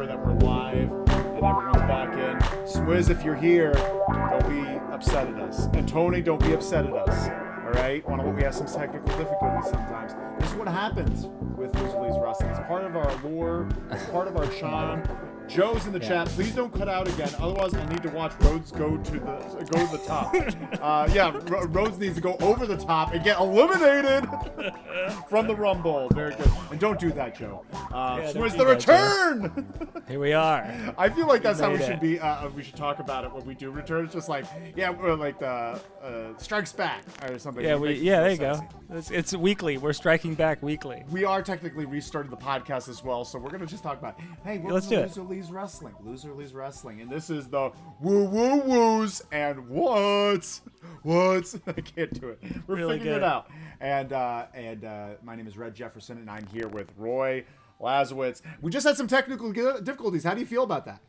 sure that we're live and everyone's back in. Swizz, if you're here, don't be upset at us. And Tony, don't be upset at us. All right? We have some technical difficulties sometimes. This is what happens with Leaves Wrestling. It's part of our lore. It's part of our charm. Joe's in the chat. Please don't cut out again. Otherwise, I need to watch Rhodes go to the go to the top. Uh, yeah, R- Rhodes needs to go over the top and get eliminated from the Rumble. Very good. And don't do that, Joe. Uh, Yeah, don't the return. Here we are. I feel like that's how we made should be. Uh, we should talk about it when we do return. It's just like, yeah, we're like the uh, strikes back or something. Yeah, we yeah, there you go. It's, it's weekly. We're striking back weekly. We are technically restarting the podcast as well, so we're gonna just talk about. Hey, what let's do it. Leaves wrestling? Loser Leaves wrestling, and this is the woo woo woos and what? What? I can't do it. We're Really figuring it out. And uh, and uh, my name is Red Jefferson, and I'm here with Roy Lazowitz. We just had some technical difficulties. How do you feel about that?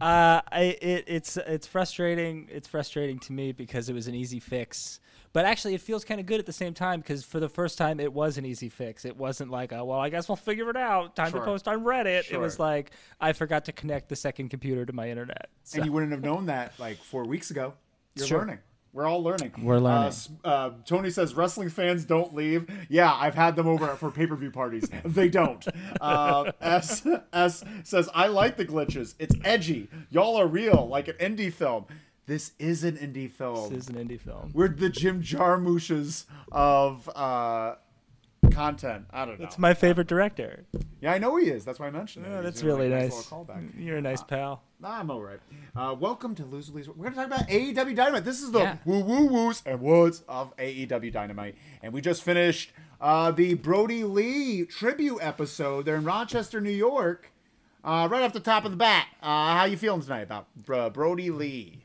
Uh, I it, it's it's frustrating. It's frustrating to me because it was an easy fix. But actually, it feels kind of good at the same time because for the first time, it was an easy fix. It wasn't like, oh, well, I guess we'll figure it out. Time Sure. to post on Reddit. It was like I forgot to connect the second computer to my internet. So, And you wouldn't have known that like four weeks ago. You're Sure. learning. We're all learning. We're learning. Uh, uh, Tony says wrestling fans don't leave. Yeah, I've had them over for pay per view parties. They don't. Uh, S S says I like the glitches. It's edgy. Y'all are real, like an indie film. This is an indie film. this is an indie film. We're the Jim Jarmusch's of uh, content. I don't know. It's my favorite director. yeah, I know he is. That's why I mentioned it. He's that's really like, nice. callback. You're a nice pal. I'm all right. Uh, welcome to Loser Leaves. We're going to talk about AEW Dynamite. This is the Yeah. woo woo woos and woods of AEW Dynamite. And we just finished uh, the Brodie Lee tribute episode. They're in Rochester, New York. Uh, right off the top of the bat, uh, how you feeling tonight about uh, Brodie Lee?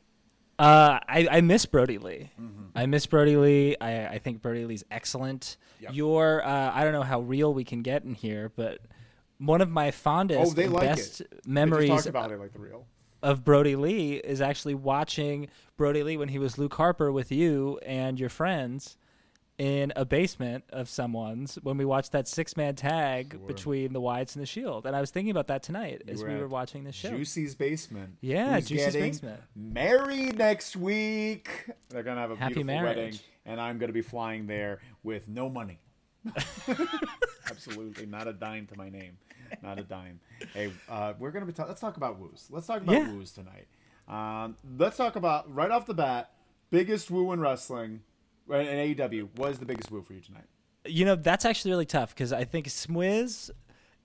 Uh, I, I miss Brodie Lee. Mm-hmm. I miss Brodie Lee. I, I think Brodie Lee's excellent. Yep. Your uh, I don't know how real we can get in here, but one of my fondest, Oh, they and like best it. They just memories about it like the real. of Brodie Lee is actually watching Brodie Lee when he was Luke Harper with you and your friends in a basement of someone's when we watched that six man tag between the Wyatts and the Shield. And I was thinking about that tonight as were we were watching the show. Juicy's basement. Yeah, Who's Juicy's getting basement. Married next week. They're gonna have a Happy beautiful marriage. wedding, and I'm gonna be flying there with no money. Absolutely, not a dime to my name, not a dime. Hey, uh, we're gonna be. Ta- let's talk about woos. Let's talk about Yeah. woos tonight. Um, let's talk about right off the bat. Biggest woo in wrestling, in AEW. What is the biggest woo for you tonight? you know that's actually really tough because I think Smiz,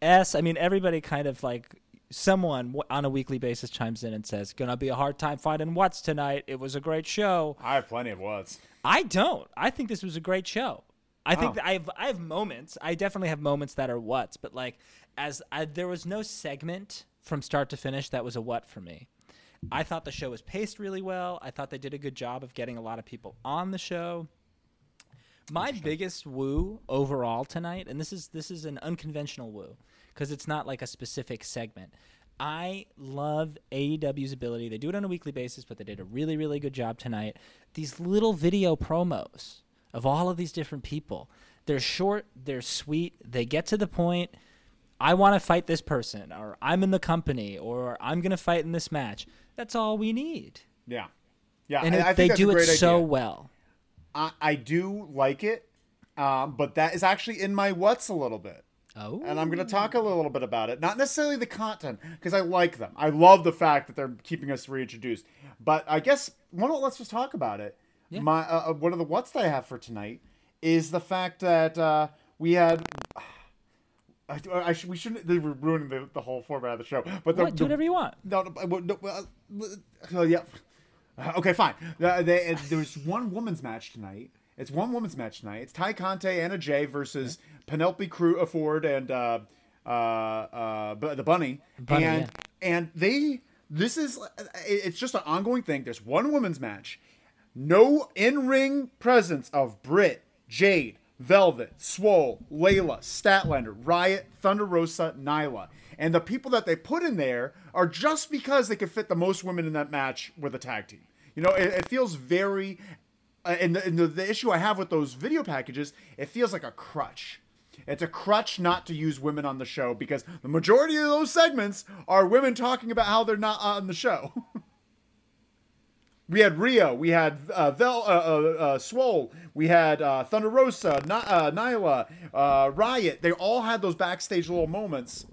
S. I mean everybody kind of like someone on a weekly basis chimes in and says gonna be a hard time finding what's tonight. It was a great show. I have plenty of what's. I don't. I think this was a great show. I think Oh. that I have I have moments. I definitely have moments that are what's, but like as I, there was no segment from start to finish that was a what for me. I thought the show was paced really well. I thought they did a good job of getting a lot of people on the show. My biggest woo overall tonight, and this is this is an unconventional woo because it's not like a specific segment. I love AEW's ability. They do it on a weekly basis, but they did a really really good job tonight. These little video promos of all of these different people. They're short, they're sweet, they get to the point. I want to fight this person, or I'm in the company, or I'm going to fight in this match. That's all we need. Yeah, yeah. And I, it, they do it great so well. I, I do like it, um, but that is actually in my what's a little bit. Oh. And I'm going to talk a little bit about it. Not necessarily the content, because I like them. I love the fact that they're keeping us reintroduced. But I guess, well, let's just talk about it. My uh, uh, One of the what's that I have for tonight is the fact that uh, we had. I, I should, we shouldn't. They were ruining the, the whole format of the show. But the, What? Do whatever you want. no, no, uh, no uh, uh, yeah. Uh, Okay, fine. Uh, they, uh, there's one women's match tonight. It's one women's match tonight. It's Tay Conti, Anna Jay versus Penelope Crew Ford and uh, uh, uh, the Bunny. Bunny, and yeah. and they this is uh, it's just an ongoing thing. There's one women's match. No in-ring presence of Britt, Jade, Velvet, Swole, Leyla, Statlander, Riot, Thunder Rosa, Nyla. And the people that they put in there are just because they could fit the most women in that match with a tag team. You know, it, it feels very. Uh, and the, and the, the issue I have with those video packages, it feels like a crutch. It's a crutch not to use women on the show because the majority of those segments are women talking about how they're not on the show. we had Rio, we had uh, Vel, uh, uh, uh, Swole, we had uh, Thunder Rosa, N- uh, Nyla, Riot. They all had those backstage little moments.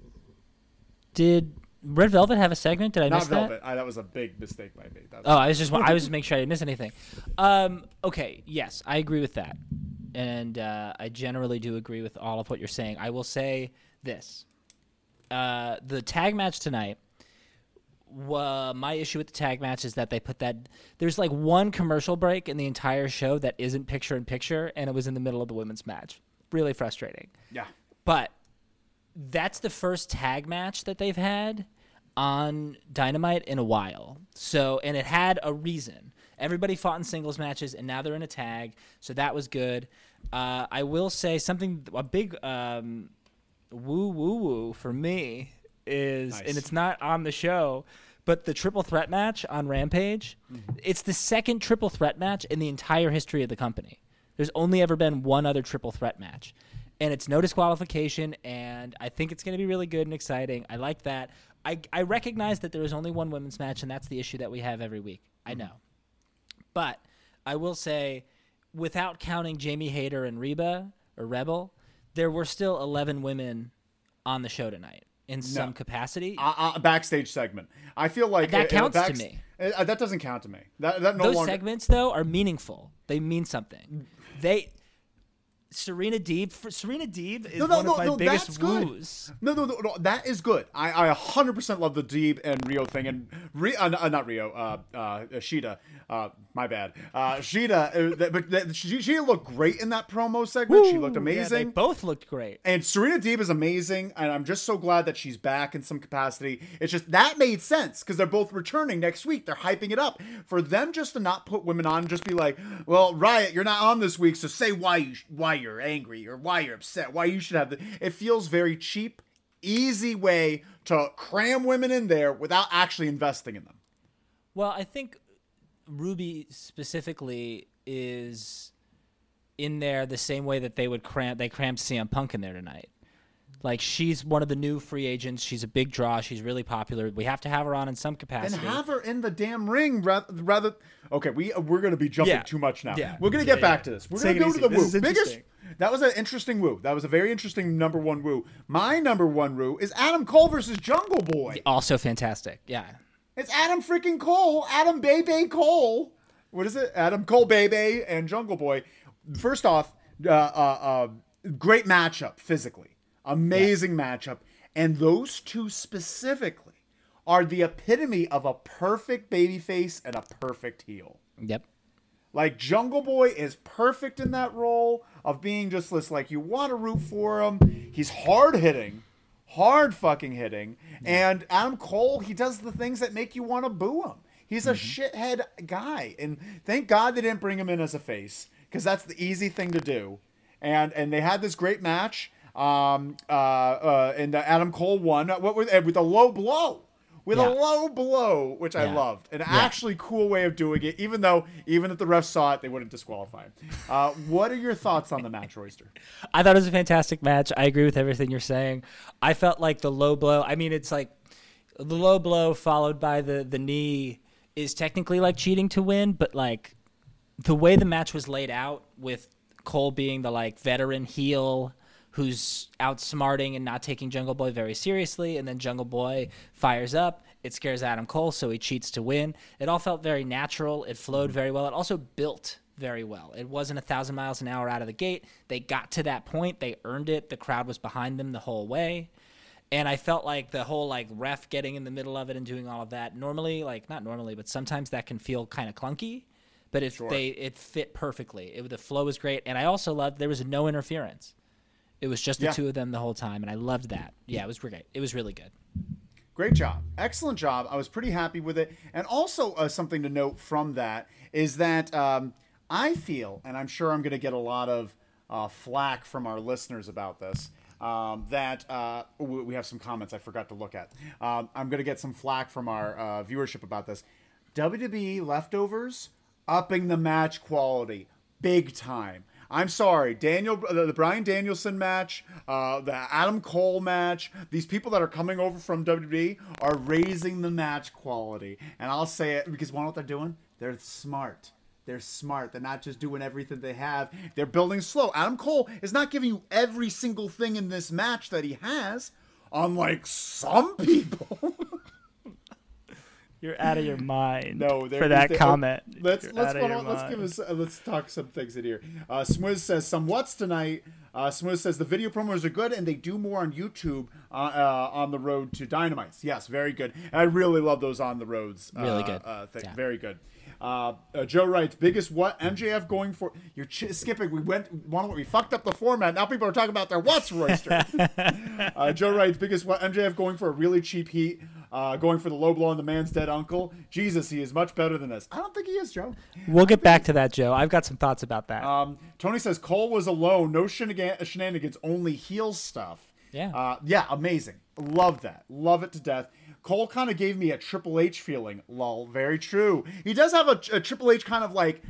Did Red Velvet have a segment? Did I Not miss that? Velvet. I, that was a big mistake by me. That was- Oh, I was just I was making sure I didn't miss anything. Um, okay, yes, I agree with that, and uh, I generally do agree with all of what you're saying. I will say this: uh, the tag match tonight. wa- my issue with the tag match is that they put that there's like one commercial break in the entire show that isn't picture in picture, and it was in the middle of the women's match. Really frustrating. yeah. But that's the first tag match that they've had on Dynamite in a while. So, and it had a reason. Everybody fought in singles matches, and now they're in a tag. So that was good. Uh, I will say something. A big um, woo woo woo for me is, Nice. and it's not on the show. But the triple threat match on Rampage, it's the second triple threat match in the entire history of the company. There's only ever been one other triple threat match. And it's no disqualification, and I think it's going to be really good and exciting. I like that. I, I recognize that there is only one women's match, and that's the issue that we have every week. I know. But I will say, without counting Jamie Hayter and Reba or Rebel, there were still 11 women on the show tonight in some capacity. Uh, uh, backstage segment. I feel like That uh, counts to backs- me. uh, that doesn't count to me. That that no Those longer. segments, though, are meaningful. They mean something. They. Serena Deeb. For, Serena Deeb is No, no, one no, of my no, biggest that's good. woos. No, no, no, no, that is good. I, I 100% love the Deeb and Rio thing, and Rio, uh, uh, not Rio, uh, uh, Shida, uh, my bad, uh, Shida, uh, but th- she, she looked great in that promo segment. she looked Yeah, they amazing. both looked great. and Serena Deeb is amazing, and I'm just so glad that she's back in some capacity. It's just that made sense because they're both returning next week. They're hyping it up for them just to not put women on, just be like, "Well, Riot, you're not on this week, so say why you why you're angry or why you're upset, why you should have the." It feels very cheap, easy way to cram women in there without actually investing in them. Well, I think Ruby specifically is in there the same way that they would cram they crammed CM Punk in there tonight. Like she's one of the new free agents. She's a big draw. She's really popular. We have to have her on in some capacity. And have her in the damn ring rather. rather okay, we we're gonna be jumping Yeah. too much now. Yeah. We're gonna Yeah, get back yeah. to this. We're Take gonna it go to the This woo. Biggest. That was an interesting woo. That was a very interesting number one woo. My number one woo is Adam Cole versus Jungle Boy. also fantastic. Yeah. It's Adam freaking Cole, Adam Bebe Cole. What is it? Adam Cole Bebe and Jungle Boy. First off, uh, uh, uh, great matchup physically, amazing matchup, and those two specifically are the epitome of a perfect babyface and a perfect heel. Yep. Like Jungle Boy is perfect in that role of being just this like you want to root for him. He's hard hitting, hard fucking hitting, and Adam Cole he does the things that make you want to boo him. He's a mm-hmm. shithead guy, and thank God they didn't bring him in as a face because that's the easy thing to do. And and they had this great match. Um, uh, uh, and uh, Adam Cole won. What with with a low blow, with Yeah. a low blow, which I loved. An actually cool way of doing it, even though even if the refs saw it, they wouldn't disqualify him. Uh, what are your thoughts on the match, Royster? I thought it was a fantastic match. I agree with everything you're saying. I felt like the low blow. I mean, it's like the low blow followed by the the knee is technically like cheating to win, but like the way the match was laid out with Cole being the like veteran heel who's outsmarting and not taking Jungle Boy very seriously, and then Jungle Boy fires up. It scares Adam Cole, so he cheats to win. It all felt very natural. It flowed very well. It also built very well. It wasn't a thousand miles an hour out of the gate. They got to that point. They earned it. The crowd was behind them the whole way. And I felt like the whole like ref getting in the middle of it and doing all of that. Normally, like not normally, but sometimes that can feel kind of clunky. But if they it fit perfectly. It, the flow was great, and I also loved there was no interference. It was just the Yeah. two of them the whole time, and I loved that. Yeah, it was great. It was really good. Great job. Excellent job. I was pretty happy with it. And also, uh, something to note from that is that um, I feel, and I'm sure I'm going to get a lot of uh, flack from our listeners about this, um, that uh, we have some comments I forgot to look at. Um, I'm going to get some flack from our uh, viewership about this. WWE leftovers upping the match quality big time. I'm sorry, Daniel, the, the Bryan Danielson match, uh, the Adam Cole match. These people that are coming over from WWE are raising the match quality, and I'll say it because know what they're doing? They're smart. They're smart. They're not just doing everything they have. They're building slow. Adam Cole is not giving you every single thing in this match that he has, unlike some people. You're out of your mind. No, for that they, comment. Let's You're let's out of your on, let's mind. give us uh, let's talk some things in here. Uh, Smiz says some what's tonight. Uh, Smiz says the video promos are good and they do more on YouTube uh, uh, on the road to Dynamites. Yes, very good. And I really love those on the roads. Really uh, good. Uh, thing. Yeah. Very good. Uh, uh, Joe writes, biggest what MJF going for? You're ch- skipping. We went one. We fucked up the format. Now people are talking about their what's Royster. uh, Joe writes, biggest what MJF going for a really cheap heat. Uh, going for the low blow on the man's dead uncle. Jesus, he is much better than this. I don't think he is, Joe. We'll get back to that, Joe. I've got some thoughts about that. Um, Tony says Cole was alone, no shenanigans, only heel stuff. Yeah. Uh, yeah, amazing. Love that. Love it to death. Cole kind of gave me a Triple H feeling. Lol, very true. He does have a, a Triple H kind of like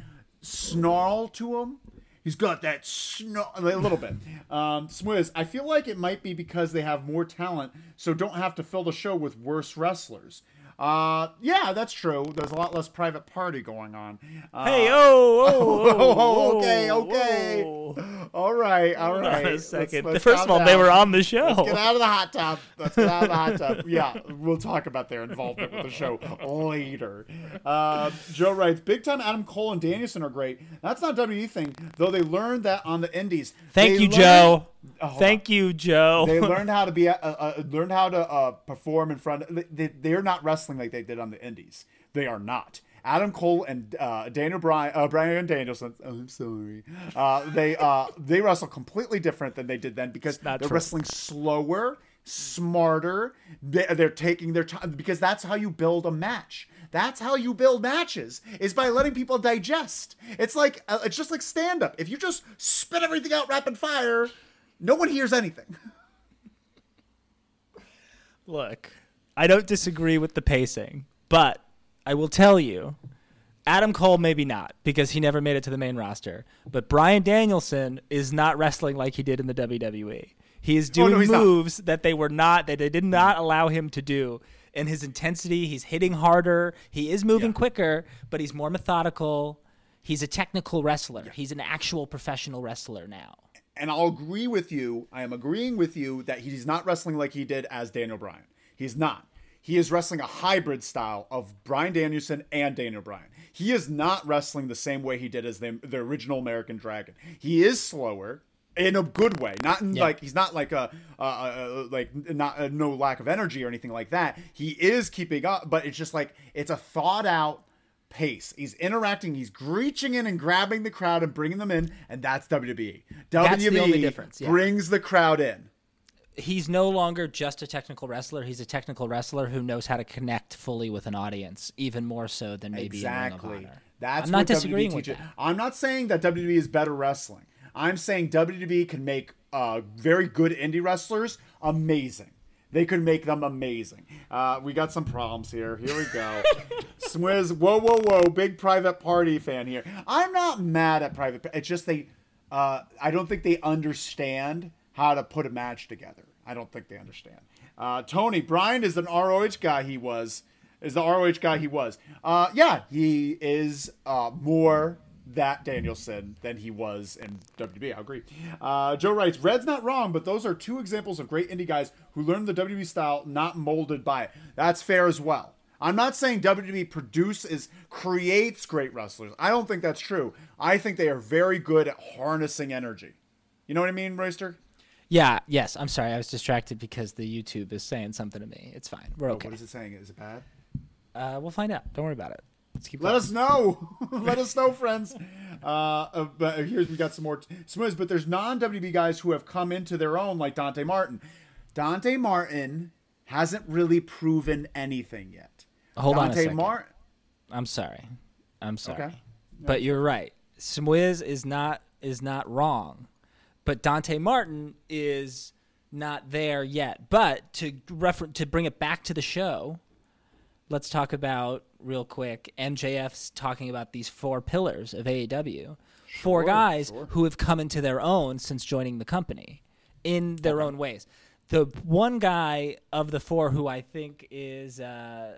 snarl to him. He's got that snarl a little bit. Um, I feel like it might be because they have more talent, so don't have to fill the show with worse wrestlers. Uh, yeah, that's true. There's a lot less private party going on. Uh, hey, oh, oh, oh, oh, okay, okay. whoa. All right, all Hold right. a Let's- second. let's First of all, they were on the show. Let's get out of the hot tub. Let's get out of the hot tub. Yeah, we'll talk about their involvement with the show later. Uh, Joe writes, "Big time Adam Cole and Danielson are great. That's not WWE thing, though. They learned that on the Indies. Thank They you, learned- Joe. Oh, Thank you, Joe. they learned how to be uh, uh, learned how to uh, perform in front. They, they, they're not wrestling like they did on the Indies. They are not. Adam Cole and uh, Daniel Bryan, uh, Bryan Danielson. I'm sorry. Uh, they uh, they wrestle completely different than they did then because they're true. wrestling slower, smarter. They, they're taking their time because that's how you build a match. That's how you build matches is by letting people digest. It's like uh, it's just like stand up. If you just spit everything out rapid fire, no one hears anything. Look, I don't disagree with the pacing, but I will tell you, Adam Cole maybe not because he never made it to the main roster. But Bryan Danielson is not wrestling like he did in the WWE. He is Oh, doing no, he's not. moves that they were not that they did not allow him to do. In his intensity, he's hitting harder. He is moving Yeah. quicker, but he's more methodical. He's a technical wrestler. He's an actual professional wrestler now. And I'll agree with you. I am agreeing with you that he's not wrestling like he did as Daniel Bryan. He's not. He is wrestling a hybrid style of Bryan Danielson and Daniel Bryan. He is not wrestling the same way he did as the, the original American Dragon. He is slower in a good way. Not in Yeah. like he's not like a uh, uh, like not uh, no lack of energy or anything like that. He is keeping up, but it's just like it's a thought out pace. He's interacting. He's reaching in and grabbing the crowd and bringing them in, and that's WWE. That's the WWE only difference, yeah. brings the crowd in. he's no longer just a technical wrestler. He's a technical wrestler who knows how to connect fully with an audience, even more so than maybe exactly. That's I'm not what disagreeing WWE with teaches. that. I'm not saying that WWE is better wrestling. I'm saying WWE can make uh, very good indie wrestlers amazing. They could make them amazing. Uh, we got some problems here. Here we go. Swizz, whoa, whoa, whoa, big private party fan here. I'm not mad at private. It's just they. Uh, I don't think they understand how to put a match together. I don't think they understand. Uh, Tony Bryan is an ROH guy. He was is the ROH guy. He was. Uh, yeah, he is uh, more that Danielson than he was in WWE. I agree. Uh, Joe writes, Red's not wrong, but those are two examples of great indie guys who learned the WWE style, not molded by it. That's fair as well. I'm not saying WWE produces creates great wrestlers. I don't think that's true. I think they are very good at harnessing energy. You know what I mean, Royster? Yeah, yes. I'm sorry. I was distracted because the YouTube is saying something to me. It's fine. We're okay. Oh, What is it saying? Is it bad? Uh, we'll find out. Don't worry about it. Let's keep Let going. us know. Let us know, friends. Uh, uh, but here's we got some more t- Smooths, but there's non WB guys who have come into their own, like Dante Martin. Dante Martin hasn't really proven anything yet. Hold on a Dante second. Martin. I'm sorry. I'm sorry. Okay. But you're right. Swiz is not is not wrong. But Dante Martin is not there yet. But to refer to bring it back to the show, let's talk about real quick MJF's talking about these four pillars of AEW. four guys sure. who have come into their own since joining the company in their own ways. The one guy of the four who I think is uh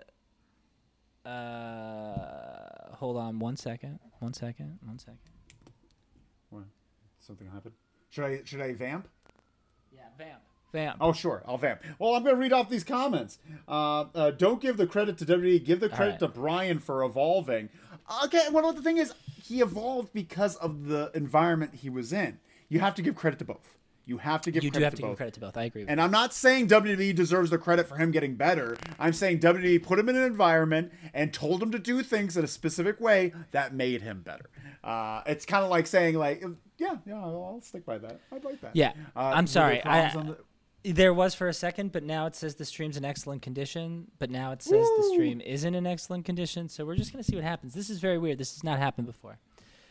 uh hold on one second. One second. One second. What? Something happened. Should I should I vamp? Yeah, Vamp. Vamp. Oh, sure, I'll vamp. Well, I'm going to read off these comments. Uh, uh, don't give the credit to WWE. Give the credit right. to Bryan for evolving. Okay, well, the thing is, he evolved because of the environment he was in. You have to give credit to both. You have to give you credit do have to both. give credit to both. I agree. With And I'm not saying WWE deserves the credit for him getting better. I'm saying WWE put him in an environment and told him to do things in a specific way that made him better. Uh, it's kind of like saying, like, yeah, yeah, I'll, stick by that. I'd like that. Yeah, Uh, I'm sorry, I- the- There was for a second, but now it says the stream's in excellent condition. But now it says the stream isn't in excellent condition. So we're just gonna see what happens. This is very weird. This has not happened before.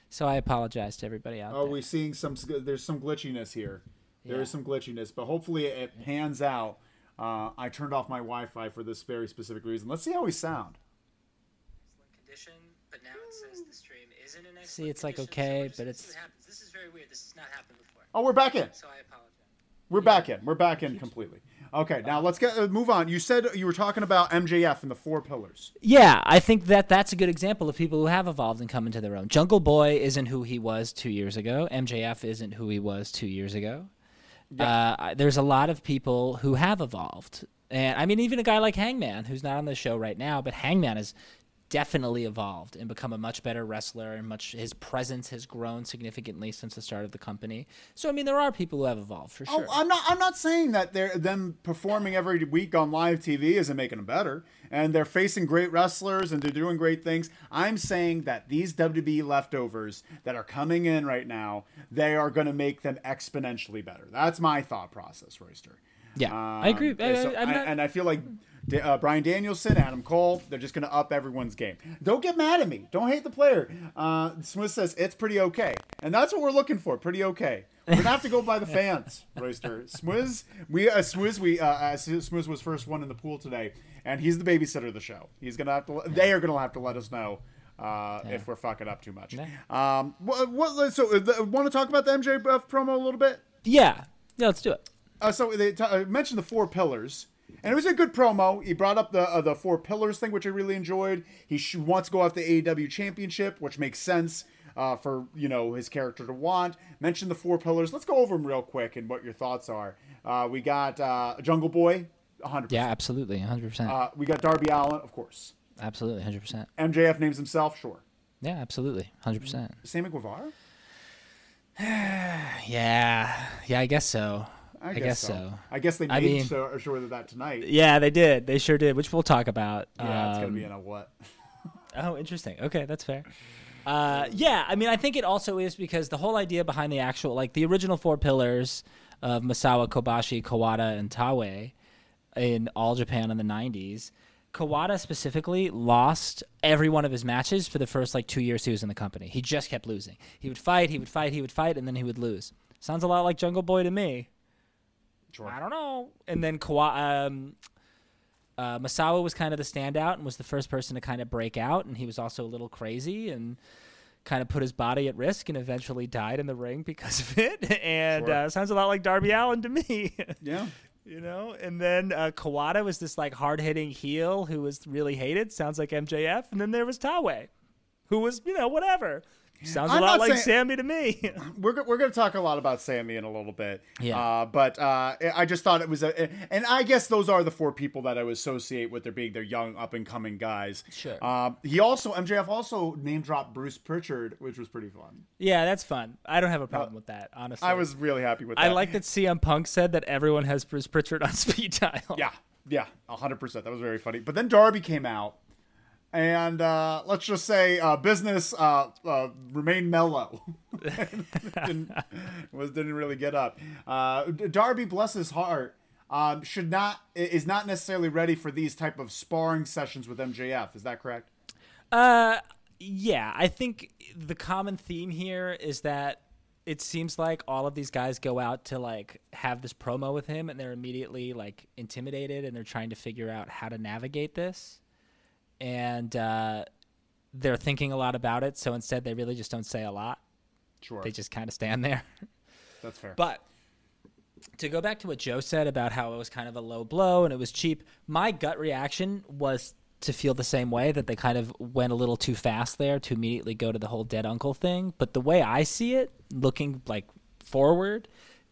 So I apologize to everybody out Oh, there. we're seeing some. There's some glitchiness here. There is Yeah. some glitchiness, but hopefully it pans out. Uh, I turned off my Wi-Fi for this very specific reason. Let's see how we sound. Condition, but now it says the stream isn't in excellent See, it's like okay, but it's. This is very weird. This has not happened before. Oh, we're back in. So I apologize. We're back in. We're back in completely. Okay, now let's get uh, move on. You said you were talking about MJF and the four pillars. Yeah, I think that that's a good example of people who have evolved and come into their own. Jungle Boy isn't who he was two years ago. MJF isn't who he was two years ago. Uh, there's a lot of people who have evolved, and I mean, even a guy like Hangman, who's not on the show right now, but Hangman has definitely evolved and become a much better wrestler, and much his presence has grown significantly since the start of the company. So, I mean, there are people who have evolved for sure. Oh, I'm not. I'm not saying that they're them performing every week on live TV isn't making them better, and they're facing great wrestlers and they're doing great things. I'm saying that these WWE leftovers that are coming in right now, they are going to make them exponentially better. That's my thought process, Royster. yeah, I agree. Um, I, and, so I, I- not, and I feel like uh, Bryan Danielson, Adam Cole, they're just going to up everyone's game. Don't get mad at me. Don't hate the player. Uh, Smith says it's pretty okay, and that's what we're looking for. Pretty okay. We're gonna have to go by the fans, Royster. Swizz, we uh, Swizz, we uh, uh, Swizz was first one in the pool today, and he's the babysitter of the show. He's gonna have to. They are gonna have to let us know. Uh, If we're fucking up too much, um, what, what, so uh, want to talk about the MJF promo a little bit? yeah, yeah, let's do it. uh, so they t- uh, mentioned the four pillars, and it was a good promo. He brought up the uh, the four pillars thing, which I really enjoyed. He sh- wants to go after the AEW championship, which makes sense uh, for you know his character to want. Mentioned the four pillars. Let's go over them real quick and what your thoughts are. Uh, we got uh, Jungle Boy, 100. Yeah, absolutely, 100%. Uh, we got Darby Allin, of course. absolutely, 100%. MJF names himself, sure. Yeah, absolutely, 100%. Sammy Guevara. Yeah, yeah, I guess so. I, guess so. I guess they I made mean- sure, sure of that tonight. Yeah, they did. They sure did, which we'll talk about. Yeah, it's gonna Um, be in a what? Oh, interesting. Okay, that's fair. Uh, yeah, I mean, I think it also is because the whole idea behind the actual, like the original four pillars of Misawa, Kobashi, Kawada, and Taue in All Japan in the 90s, Kawada specifically lost every one of his matches for the first like two years he was in the company. He just kept losing. He would fight, he would fight, he would fight, and then he would lose. Sounds a lot like Jungle Boy to me. Sure. I don't know. And then Kawa, um, uh, Misawa was kind of the standout and was the first person to kind of break out, and he was also a little crazy and kind of put his body at risk and eventually died in the ring because of it. And Sure. uh, sounds a lot like Darby Allin to me. Yeah. You know, and then uh, Kawada was this like hard hitting heel who was really hated. Sounds like MJF. And then there was Taue, who was, you know, whatever. Sounds a I'm lot like saying- Sammy to me. we're, we're going to talk a lot about Sammy in a little bit. Yeah. Uh, but uh, I just thought it was a, and I guess those are the four people that I would associate with their being their young up and coming guys. Sure. Um, he also MJF also name dropped Bruce Pritchard, which was pretty fun. yeah, that's fun. I don't have a problem with that, honestly. I was really happy with that. I like that CM Punk said that everyone has Bruce Pritchard on speed dial. Yeah, yeah, hundred percent. That was very funny. But then Darby came out, and uh, let's just say uh, business uh, uh, remained mellow. didn't, was didn't really get up. Uh, Darby, bless his heart, um, should not is not necessarily ready for these type of sparring sessions with MJF. Is that correct? Uh, yeah. I think the common theme here is that it seems like all of these guys go out to like have this promo with him, and they're immediately like intimidated, and they're trying to figure out how to navigate this. And uh, they're thinking a lot about it. So instead, they really just don't say a lot. Sure. They just kind of stand there. That's fair. But to go back to what Joe said about how it was kind of a low blow and it was cheap, my gut reaction was to feel the same way that they kind of went a little too fast there to immediately go to the whole dead uncle thing. But the way I see it, looking like forward,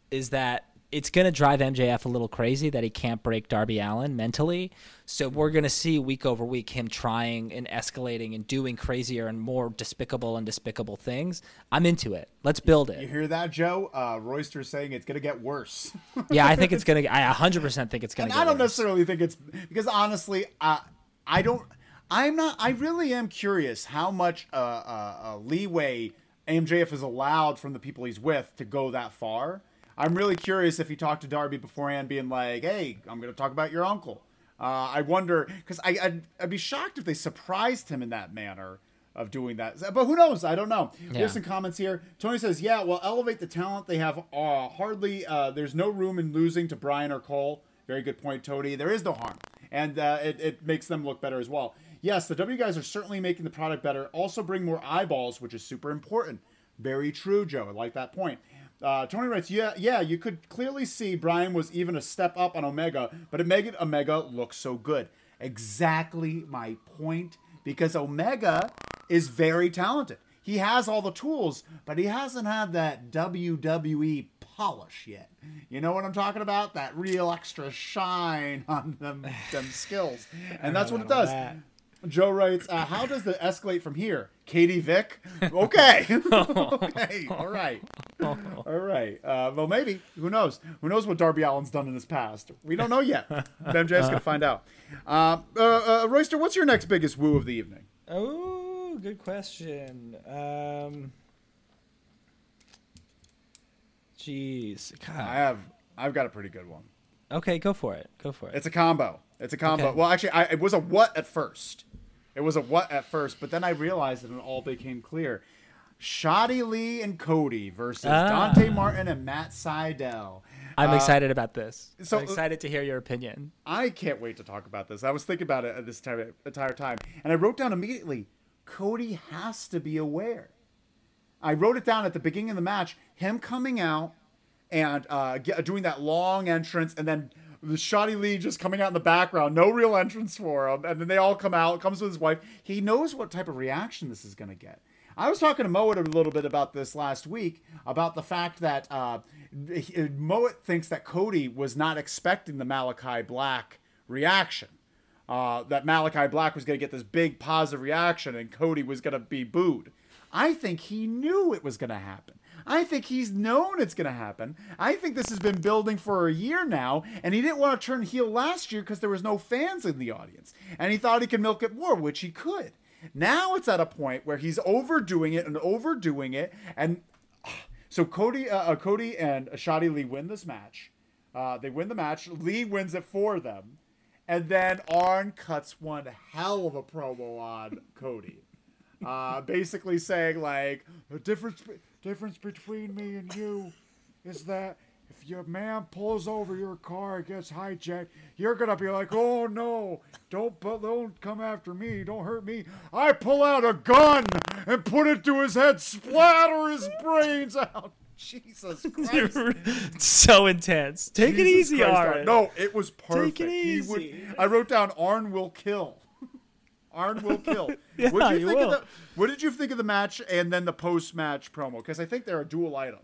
is that it's going to drive MJF a little crazy that he can't break Darby Allin mentally. So we're going to see week over week him trying and escalating and doing crazier and more despicable and despicable things. I'm into it. Let's build it. you hear that, Joe? Uh, Royster's saying it's going to get worse. Yeah, I think it's going to I 100% think it's going to. I don't worse. necessarily think it's because honestly, uh, I don't. I'm not. I really am curious how much uh, uh, uh, leeway MJF is allowed from the people he's with to go that far. I'm really curious if he talked to Darby beforehand, being like, "Hey, I'm going to talk about your uncle." Uh, I wonder because I I'd, I'd be shocked if they surprised him in that manner of doing that. But who knows? I don't know. Yeah. Here's some comments here. Tony says, "Yeah, well, elevate the talent they have. Uh, hardly. Uh, there's no room in losing to Bryan or Cole. Very good point, Tony. There is no harm, and uh, it, it makes them look better as well. Yes, the W guys are certainly making the product better. Also, bring more eyeballs, which is super important. Very true, Joe. I like that point." Uh, Tony writes, yeah, yeah, you could clearly see Bryan was even a step up on Omega, but it made Omega look so good. Exactly my point, because Omega is very talented. He has all the tools, but he hasn't had that WWE polish yet. You know what I'm talking about? That real extra shine on them, them skills. And that's what it does. that. Joe writes, uh, "How does the escalate from here?" Katie Vick. Okay. okay. All right. All right. Uh, well, maybe. Who knows? Who knows what Darby Allin's done in his past? We don't know yet. MJF's gonna find out. Uh, uh, uh, Royster, what's your next biggest woo of the evening? Oh, good question. Um, jeez, I have. I've got a pretty good one. Okay, go for it. Go for it. It's a combo. It's a combo. Okay. Well, actually, I, it was a what at first. It was a what at first, but then I realized it and it all became clear. Shotty Lee and Cody versus Ah. Dante Martin and Matt Sydal. I'm Uh, excited about this. so- I'm excited to hear your opinion. I can't wait to talk about this. I was thinking about it at this time, entire time, and I wrote down immediately. Cody has to be aware. I wrote it down at the beginning of the match. Him coming out and uh, get, doing that long entrance, and then the Shotty Lee just coming out in the background. No real entrance for him, and then they all come out. Comes with his wife. He knows what type of reaction this is going to get. I was talking to Moet a little bit about this last week about the fact that uh, he- Moet thinks that Cody was not expecting the Malachi Black reaction. Uh, that Malachi Black was going to get this big positive reaction and Cody was going to be booed. I think he knew it was going to happen. I think he's known it's going to happen. I think this has been building for a year now, and he didn't want to turn heel last year because there was no fans in the audience, and he thought he could milk it more, which he could. Now it's at a point where he's overdoing it and overdoing it, and so Cody, uh, uh, Cody and Shotty Lee win this match. Uh, they win the match. Lee wins it for them, and then Arn cuts one hell of a promo on Cody, uh, basically saying like the difference difference between me and you is that if your man pulls over your car and gets hijacked, you're gonna be like, "Oh no, don't don't come after me, don't hurt me." I pull out a gun and put it to his head, splatter his brains out. Jesus Christ! so intense. Take it easy, Christ, Arn. No, it was perfect. it He would- easy. I wrote down Arn will kill. Arn will kill. Yeah, what did you think will. of the What did you think of the match and then the post-match promo? Because I think they're a dual item.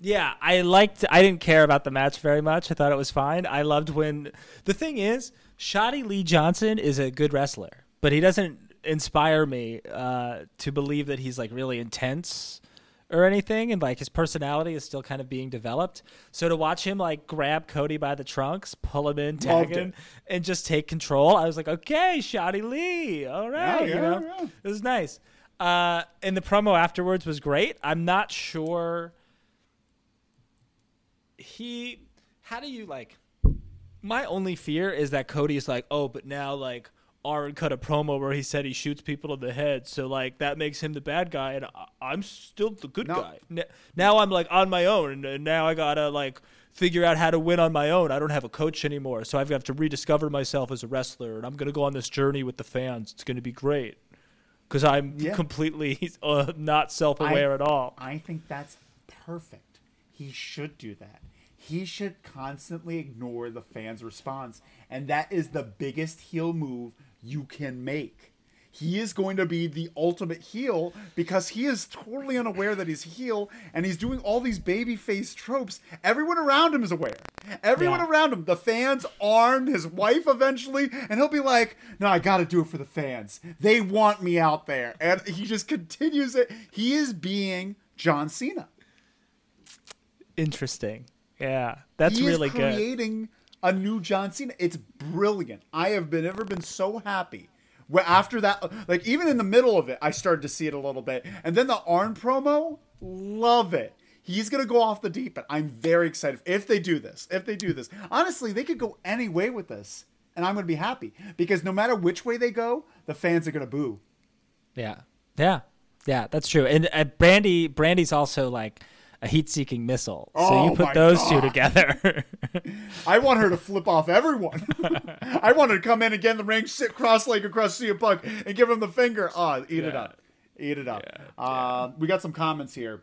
Yeah, I liked. I didn't care about the match very much. I thought it was fine. I loved when the thing is, Shotty Lee Johnson is a good wrestler, but he doesn't inspire me uh, to believe that he's like really intense or anything, and like his personality is still kind of being developed. So to watch him like grab Cody by the trunks, pull him in, tag Loved him, it. and just take control, I was like, okay, Shotty Lee, all right, yeah, you know, yeah. it was nice. Uh, and the promo afterwards was great. I'm not sure he how do you like my only fear is that cody is like, oh, but now like Arn cut a promo where he said he shoots people in the head, so like that makes him the bad guy, and I- I'm still the good No. guy. Now I'm like on my own, and- now I gotta like figure out how to win on my own. I don't have a coach anymore, so I've got to rediscover myself as a wrestler, and I'm going to go on this journey with the fans. It's going to be great because I'm Yeah. completely uh, not self-aware I- at all. I think that's perfect. He should do that. He should constantly ignore the fans' response. And that is the biggest heel move you can make. He is going to be the ultimate heel because he is totally unaware that he's heel and he's doing all these babyface tropes. Everyone around him is aware. Everyone Yeah. around him, the fans, Arn, his wife eventually, and he'll be like, No, I got to do it for the fans. They want me out there. And he just continues it. He is being John Cena. Interesting. Yeah, that's he really is good. creating a new John Cena. It's brilliant. I have been ever been so happy. Where after that, like even in the middle of it, I started to see it a little bit, and then the Arn promo, love it. He's gonna go off the deep end. I'm very excited if they do this. If they do this, honestly, they could go any way with this, and I'm gonna be happy because no matter which way they go, the fans are gonna boo. Yeah, yeah, yeah. That's true. And uh, Brandi, Brandi's also like a heat-seeking missile. so Oh you put my those two together. I want her to flip off everyone. I want her to come in and get in the ring, sit cross-legged across CM Punk, and give him the finger. Oh, eat it up. Eat it up. Uh, we got some comments here.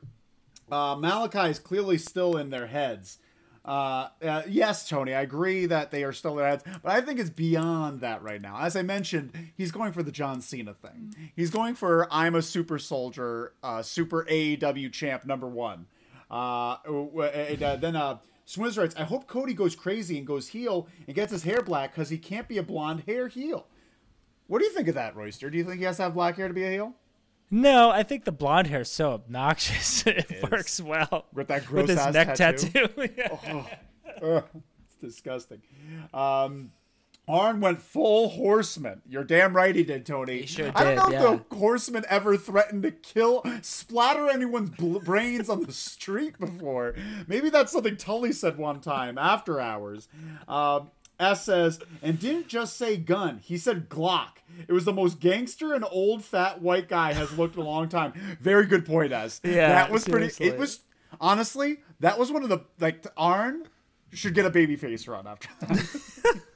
Uh, Malachi is clearly still in their heads. Uh, uh, yes, Tony, I agree that they are still in their heads, but I think it's beyond that right now. As I mentioned, he's going for the John Cena thing. He's going for I'm a super soldier, uh, super AEW champ number one. Uh, and, uh, then uh, Swizz writes, I hope Cody goes crazy and goes heel and gets his hair black because he can't be a blonde hair heel. What do you think of that, Royster? Do you think he has to have black hair to be a heel? no, I think the blonde hair is so obnoxious. it works well With that with his neck tattoo? tattoo. Yeah. Ugh, it's disgusting. Um, Arn went full horseman. You're damn right he did, Tony. He sure I don't know did, if the horseman ever threatened to kill, splatter anyone's bl- brains on the street before. Maybe that's something Tully said one time after hours. Um, S says, and didn't just say gun. He said Glock. It was the most gangster and old fat white guy has looked in a long time. Very good point, S. Yeah, that was pretty. It was honestly that was one of the like Arn should get a baby face run after that.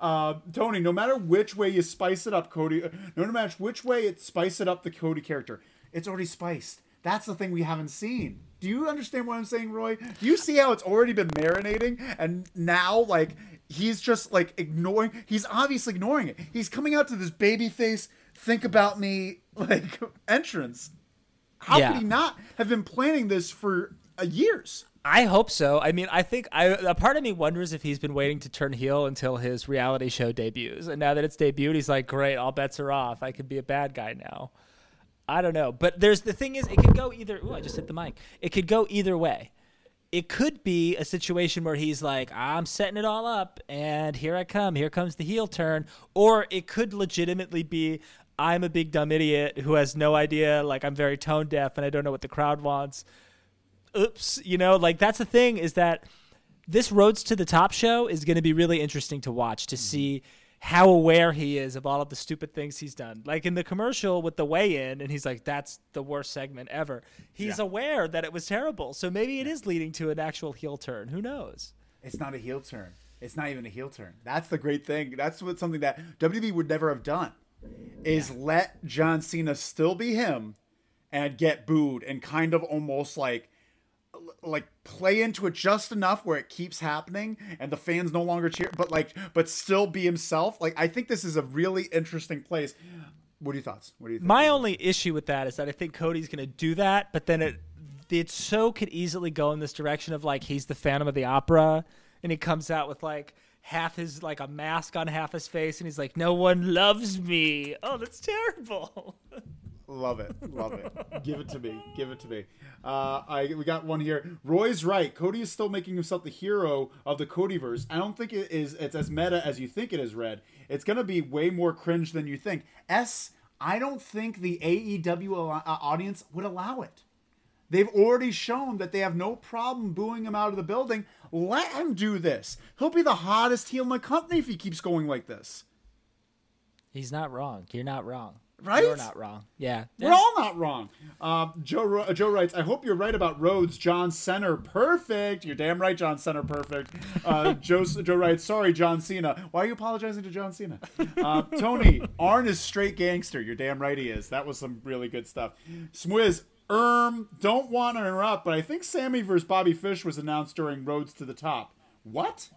uh, Tony, no matter which way you spice it up, Cody, uh, no matter which way it spice it up the Cody character, it's already spiced. That's the thing we haven't seen. Do you understand what I'm saying, Roy? Do you see how it's already been marinating and now like he's just like ignoring he's obviously ignoring it. He's coming out to this baby face, think about me like entrance. How Yeah. could he not have been planning this for Uh, years? I hope so. I mean, I think I a part of me wonders if he's been waiting to turn heel until his reality show debuts, and now that it's debuted, he's like, "Great, all bets are off. I could be a bad guy now." I don't know, but there's the thing is, it could go either. I just hit the mic. It could go either way. It could be a situation where he's like, "I'm setting it all up, and here I come. Here comes the heel turn," or it could legitimately be. I'm a big dumb idiot who has no idea. Like I'm very tone deaf and I don't know what the crowd wants oops, you know, like that's the thing is that this Rhodes to the Top show is going to be really interesting to watch to mm-hmm. see how aware he is of all of the stupid things he's done. Like in the commercial with the weigh in, and he's like, that's the worst segment ever. He's Yeah. aware that it was terrible. So maybe it is leading to an actual heel turn. Who knows? It's not a heel turn. It's not even a heel turn. That's the great thing. That's what something that WWE would never have done. Is let John Cena still be him and get booed and kind of almost like like play into it just enough where it keeps happening and the fans no longer cheer but like but still be himself. Like I think this is a really interesting place. What are your thoughts? What do you think? My only issue with that is that I think Cody's going to do that, but then it it so could easily go in this direction of like he's the Phantom of the Opera, and he comes out with like half his like a mask on half his face, and he's like, "No one loves me." Oh, that's terrible. Love it, love it. Give it to me. Give it to me. Uh, I we got one here. Roy's right. Cody is still making himself the hero of the Codyverse. I don't think it is. It's as meta as you think it is. Red. It's gonna be way more cringe than you think. S. I don't think the AEW uh, audience would allow it. They've already shown that they have no problem booing him out of the building. Let him do this. He'll be the hottest heel in the company if he keeps going like this. He's not wrong. You're not wrong. Right? You're not wrong. Yeah. We're all not wrong. Um, Joe uh, Joe writes, I hope you're right about Rhodes. John Center, perfect. You're damn right, John Center, perfect. Uh, Joe Joe writes, sorry, John Cena. Why are you apologizing to John Cena? Uh, Tony, Arn is straight gangster. You're damn right he is. That was some really good stuff. Swizz, Erm, don't want to interrupt, but I think Sammy versus Bobby Fish was announced during Rhodes to the Top. What?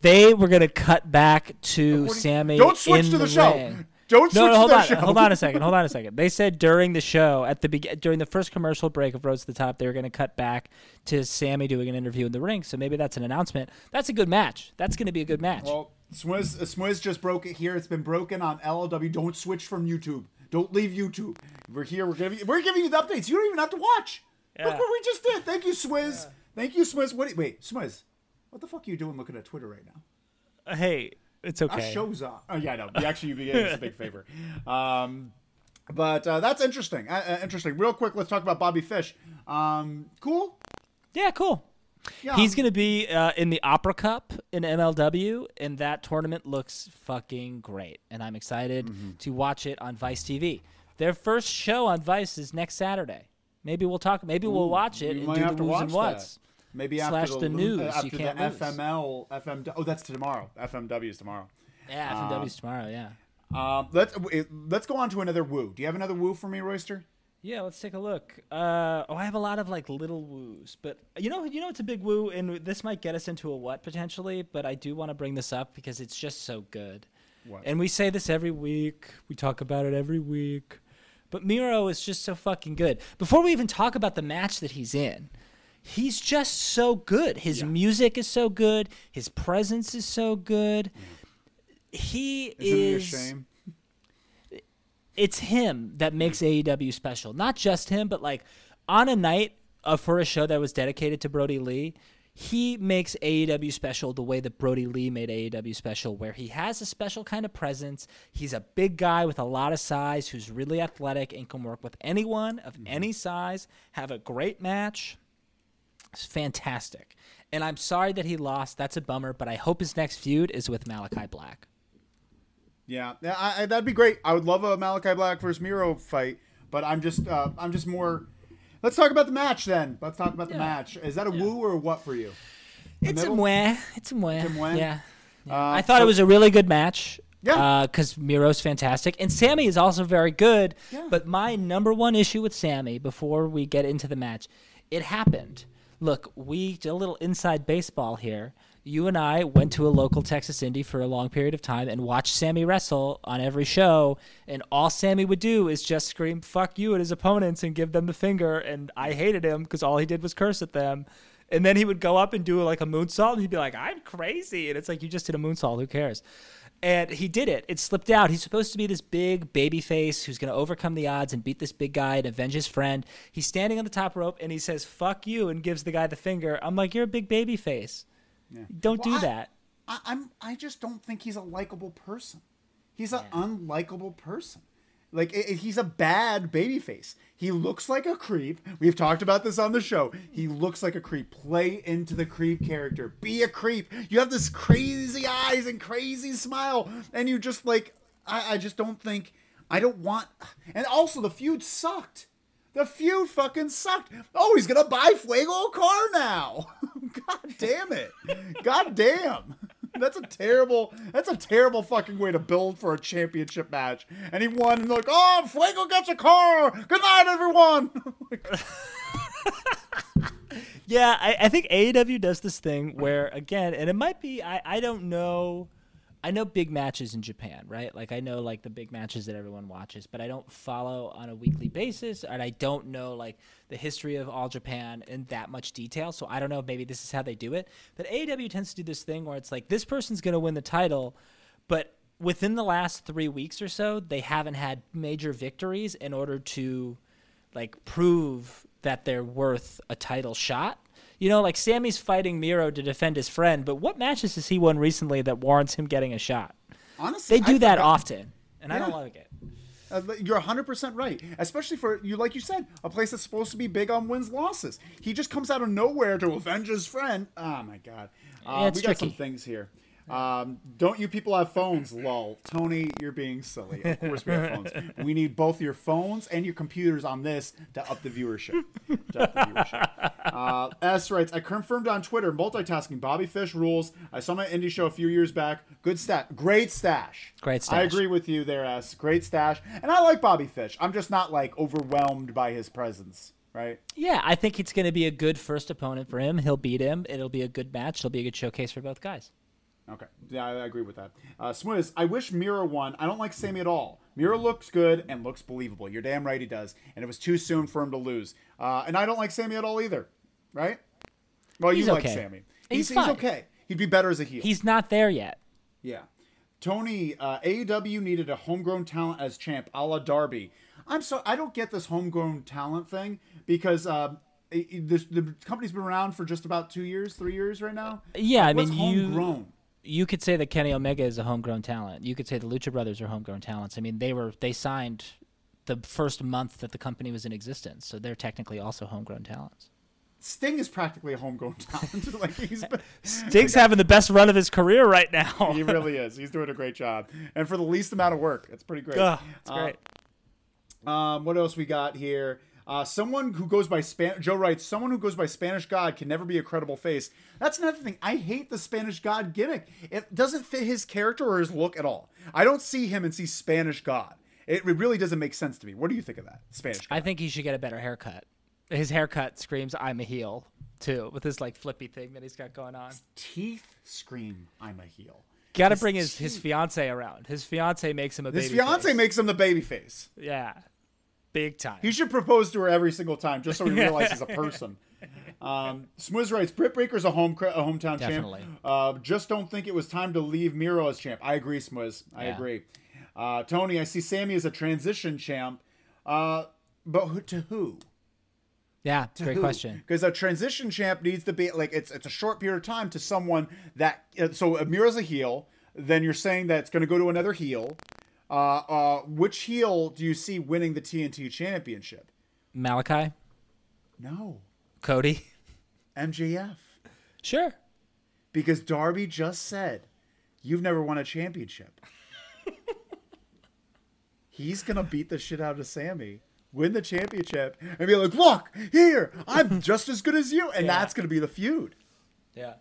They were gonna cut back to Sammy. Don't switch to the, show. ring. Don't switch No, no, hold the on, show. hold on a second, hold on a second. They said during the show, at the be- during the first commercial break of Rhodes to the Top, they were going to cut back to Sammy doing an interview in the ring. So maybe that's an announcement. That's a good match. That's going to be a good match. Well, Swizz, uh, Swizz just broke it here. It's been broken on LLW. Don't switch from YouTube. Don't leave YouTube. We're here. We're giving we're giving you the updates. You don't even have to watch. Look what we just did. Thank you, Swizz. Thank you, Swizz. What? Wait, Swizz. What the fuck are you doing looking at Twitter right now? hey, it's Our okay. show's on. Oh yeah, I know. You actually, you gave us a big favor. Um, but uh, that's interesting. Uh, uh, interesting. Real quick, let's talk about Bobby Fish. Um, cool. Yeah, cool. Yeah. He's going to be uh, in the Opera Cup in MLW, and that tournament looks fucking great. And I'm excited Mm-hmm. to watch it on Vice TV. Their first show on Vice is next Saturday. Maybe we'll talk. Maybe we'll watch it and do have the to who's and watch whats. Maybe Slash after the news, uh, you after can't the lose. FML, FM. Oh, that's tomorrow. FMW is tomorrow. Yeah, FMW's tomorrow. Yeah. Um, let's let's go on to another woo. Do you have another woo for me, Royster? Yeah, let's take a look. Uh, oh, I have a lot of like little woos, but you know, you know, it's a big woo, and this might get us into a what potentially. But I do want to bring this up because it's just so good. What? And we say this every week. We talk about it every week. But Miro is just so fucking good. Before we even talk about the match that he's in, he's just so good. His Yeah. music is so good. His presence is so good. He Isn't it a is shame? it's him that makes AEW special. Not just him, but like on a night uh, for a show that was dedicated to Brodie Lee, he makes AEW special the way that Brodie Lee made AEW special, where he has a special kind of presence. He's a big guy with a lot of size who's really athletic and can work with anyone of any size, have a great match. It's fantastic. And I'm sorry that he lost. That's a bummer, but I hope his next feud is with Malachi Black. Yeah, yeah, I, I, that'd be great. I would love a Malachi Black versus Miro fight, but I'm just uh, I'm just more. Let's talk about the match then. Let's talk about the Yeah. match. Is that a woo or a what for you? It's a middle? mwah. It's a mwah. It's a mwah? Yeah. Yeah. Uh, I thought so- it was a really good match. Yeah. Because Miro's fantastic. And Sammy is also very good. Yeah. But my number one issue with Sammy before we get into the match, it happened. Look, we did a little inside baseball here. You and I went to a local Texas Indie for a long period of time and watched Sammy wrestle on every show. And all Sammy would do is just scream "fuck you" at his opponents and give them the finger. And I hated him because all he did was curse at them. And then he would go up and do like a moonsault, and he'd be like, "I'm crazy," and it's like you just did a moonsault. Who cares? And he did it. It slipped out. He's supposed to be this big baby face who's going to overcome the odds and beat this big guy and avenge his friend. He's standing on the top rope and he says "fuck you" and gives the guy the finger. I'm like, "You're a big baby face. Don't Well, do I- that." I, I'm I just don't think he's a likable person. He's an unlikable person. Like i i- he's a bad babyface. He looks like a creep. We've talked about this on the show. He looks like a creep. Play into the creep character. Be a creep. You have this crazy eyes and crazy smile, and you just like I, I just don't think I don't want. And also the feud sucked. The feud fucking sucked. Oh, he's gonna buy Fuego a car now. God damn it. God damn. That's a terrible. That's a terrible fucking way to build for a championship match. And he won. And like, oh, Fuego gets a car. Good night, everyone. Yeah, I, I think AEW does this thing where again, and it might be I, I don't know I know big matches in Japan, right? Like I know like the big matches that everyone watches, but I don't follow on a weekly basis and I don't know like the history of all Japan in that much detail. So I don't know maybe this is how they do it. But AEW tends to do this thing where it's like this person's gonna win the title, but within the last three weeks or so, they haven't had major victories in order to like prove that they're worth a title shot. You know, like Sammy's fighting Miro to defend his friend, but what matches has he won recently that warrants him getting a shot? Honestly, They do I that forgot- often, and I don't like it. Uh, you're 100% right. Especially for you, like you said, a place that's supposed to be big on wins losses. He just comes out of nowhere to avenge his friend. Oh my god. Uh, Yeah, it's we got some things here. Um, don't you people have phones? Lol. Tony, you're being silly. Of course we have phones. We need both your phones and your computers on this to up the viewership. To up the viewership. Uh, S writes, I confirmed on Twitter, multitasking. Bobby Fish rules. I saw my indie show a few years back. Good stat. Great stash. Great stash. I agree with you there, S. Great stash. And I like Bobby Fish. I'm just not like overwhelmed by his presence, right? Yeah, I think it's going to be a good first opponent for him. He'll beat him. It'll be a good match. It'll be a good showcase for both guys. Okay. Yeah, I agree with that. Uh, Swizz, I wish Miro won. I don't like Sammy at all. Miro looks good and looks believable. You're damn right he does. And it was too soon for him to lose. Uh, and I don't like Sammy at all either. Right? Well, He's you like. Sammy. He's He's, fine. okay. He'd be better as a heel. He's not there yet. Yeah. Tony, uh, AEW needed a homegrown talent as champ, a la Darby. I'm so I don't get this homegrown talent thing because uh, it- it- this, the company's been around for just about two years, three years right now. Yeah, I mean, homegrown? you could say that Kenny Omega is a homegrown talent. You could say the Lucha Brothers are homegrown talents. I mean, they were they signed the first month that the company was in existence, so they're technically also homegrown talents. Sting is practically a homegrown talent. like he's been, Sting's having the best run of his career right now. he really is. He's doing a great job, and for the least amount of work, it's pretty great. Ugh, it's Uh, great. Um, what else we got here? Uh, someone who goes by Span. Joe writes, someone who goes by Spanish God can never be a credible face. That's another thing. I hate the Spanish God gimmick. It doesn't fit his character or his look at all. I don't see him and see Spanish God. It, it really doesn't make sense to me. What do you think of that, Spanish God? I think he should get a better haircut. His haircut screams "I'm a heel" too, with this like flippy thing that he's got going on. His Teeth scream, "I'm a heel." Got to bring his his fiance around. His fiance makes him a His baby fiance face. makes him the baby face. yeah, big time. He should propose to her every single time, just so he realizes a person. Um, Smooth writes, Britt Baker's a home a hometown Definitely. champ. Uh, just don't think it was time to leave Miro as champ. I agree, Smooth. I Yeah. agree. Uh, Tony, I see Sammy as a transition champ, uh, but who, to who? yeah, great question. Because a transition champ needs to be like it's it's a short period of time to someone that. uh, So if Miro's a heel, then you're saying that it's going to go to another heel. Uh, uh, which heel do you see winning the TNT championship? Malachi, No, Cody, MJF. sure. Because Darby just said, You've never won a championship. He's going to beat the shit out of Sammy, win the championship, and be like, Look, here, I'm just as good as you. And Yeah. that's going to be the feud. Yeah,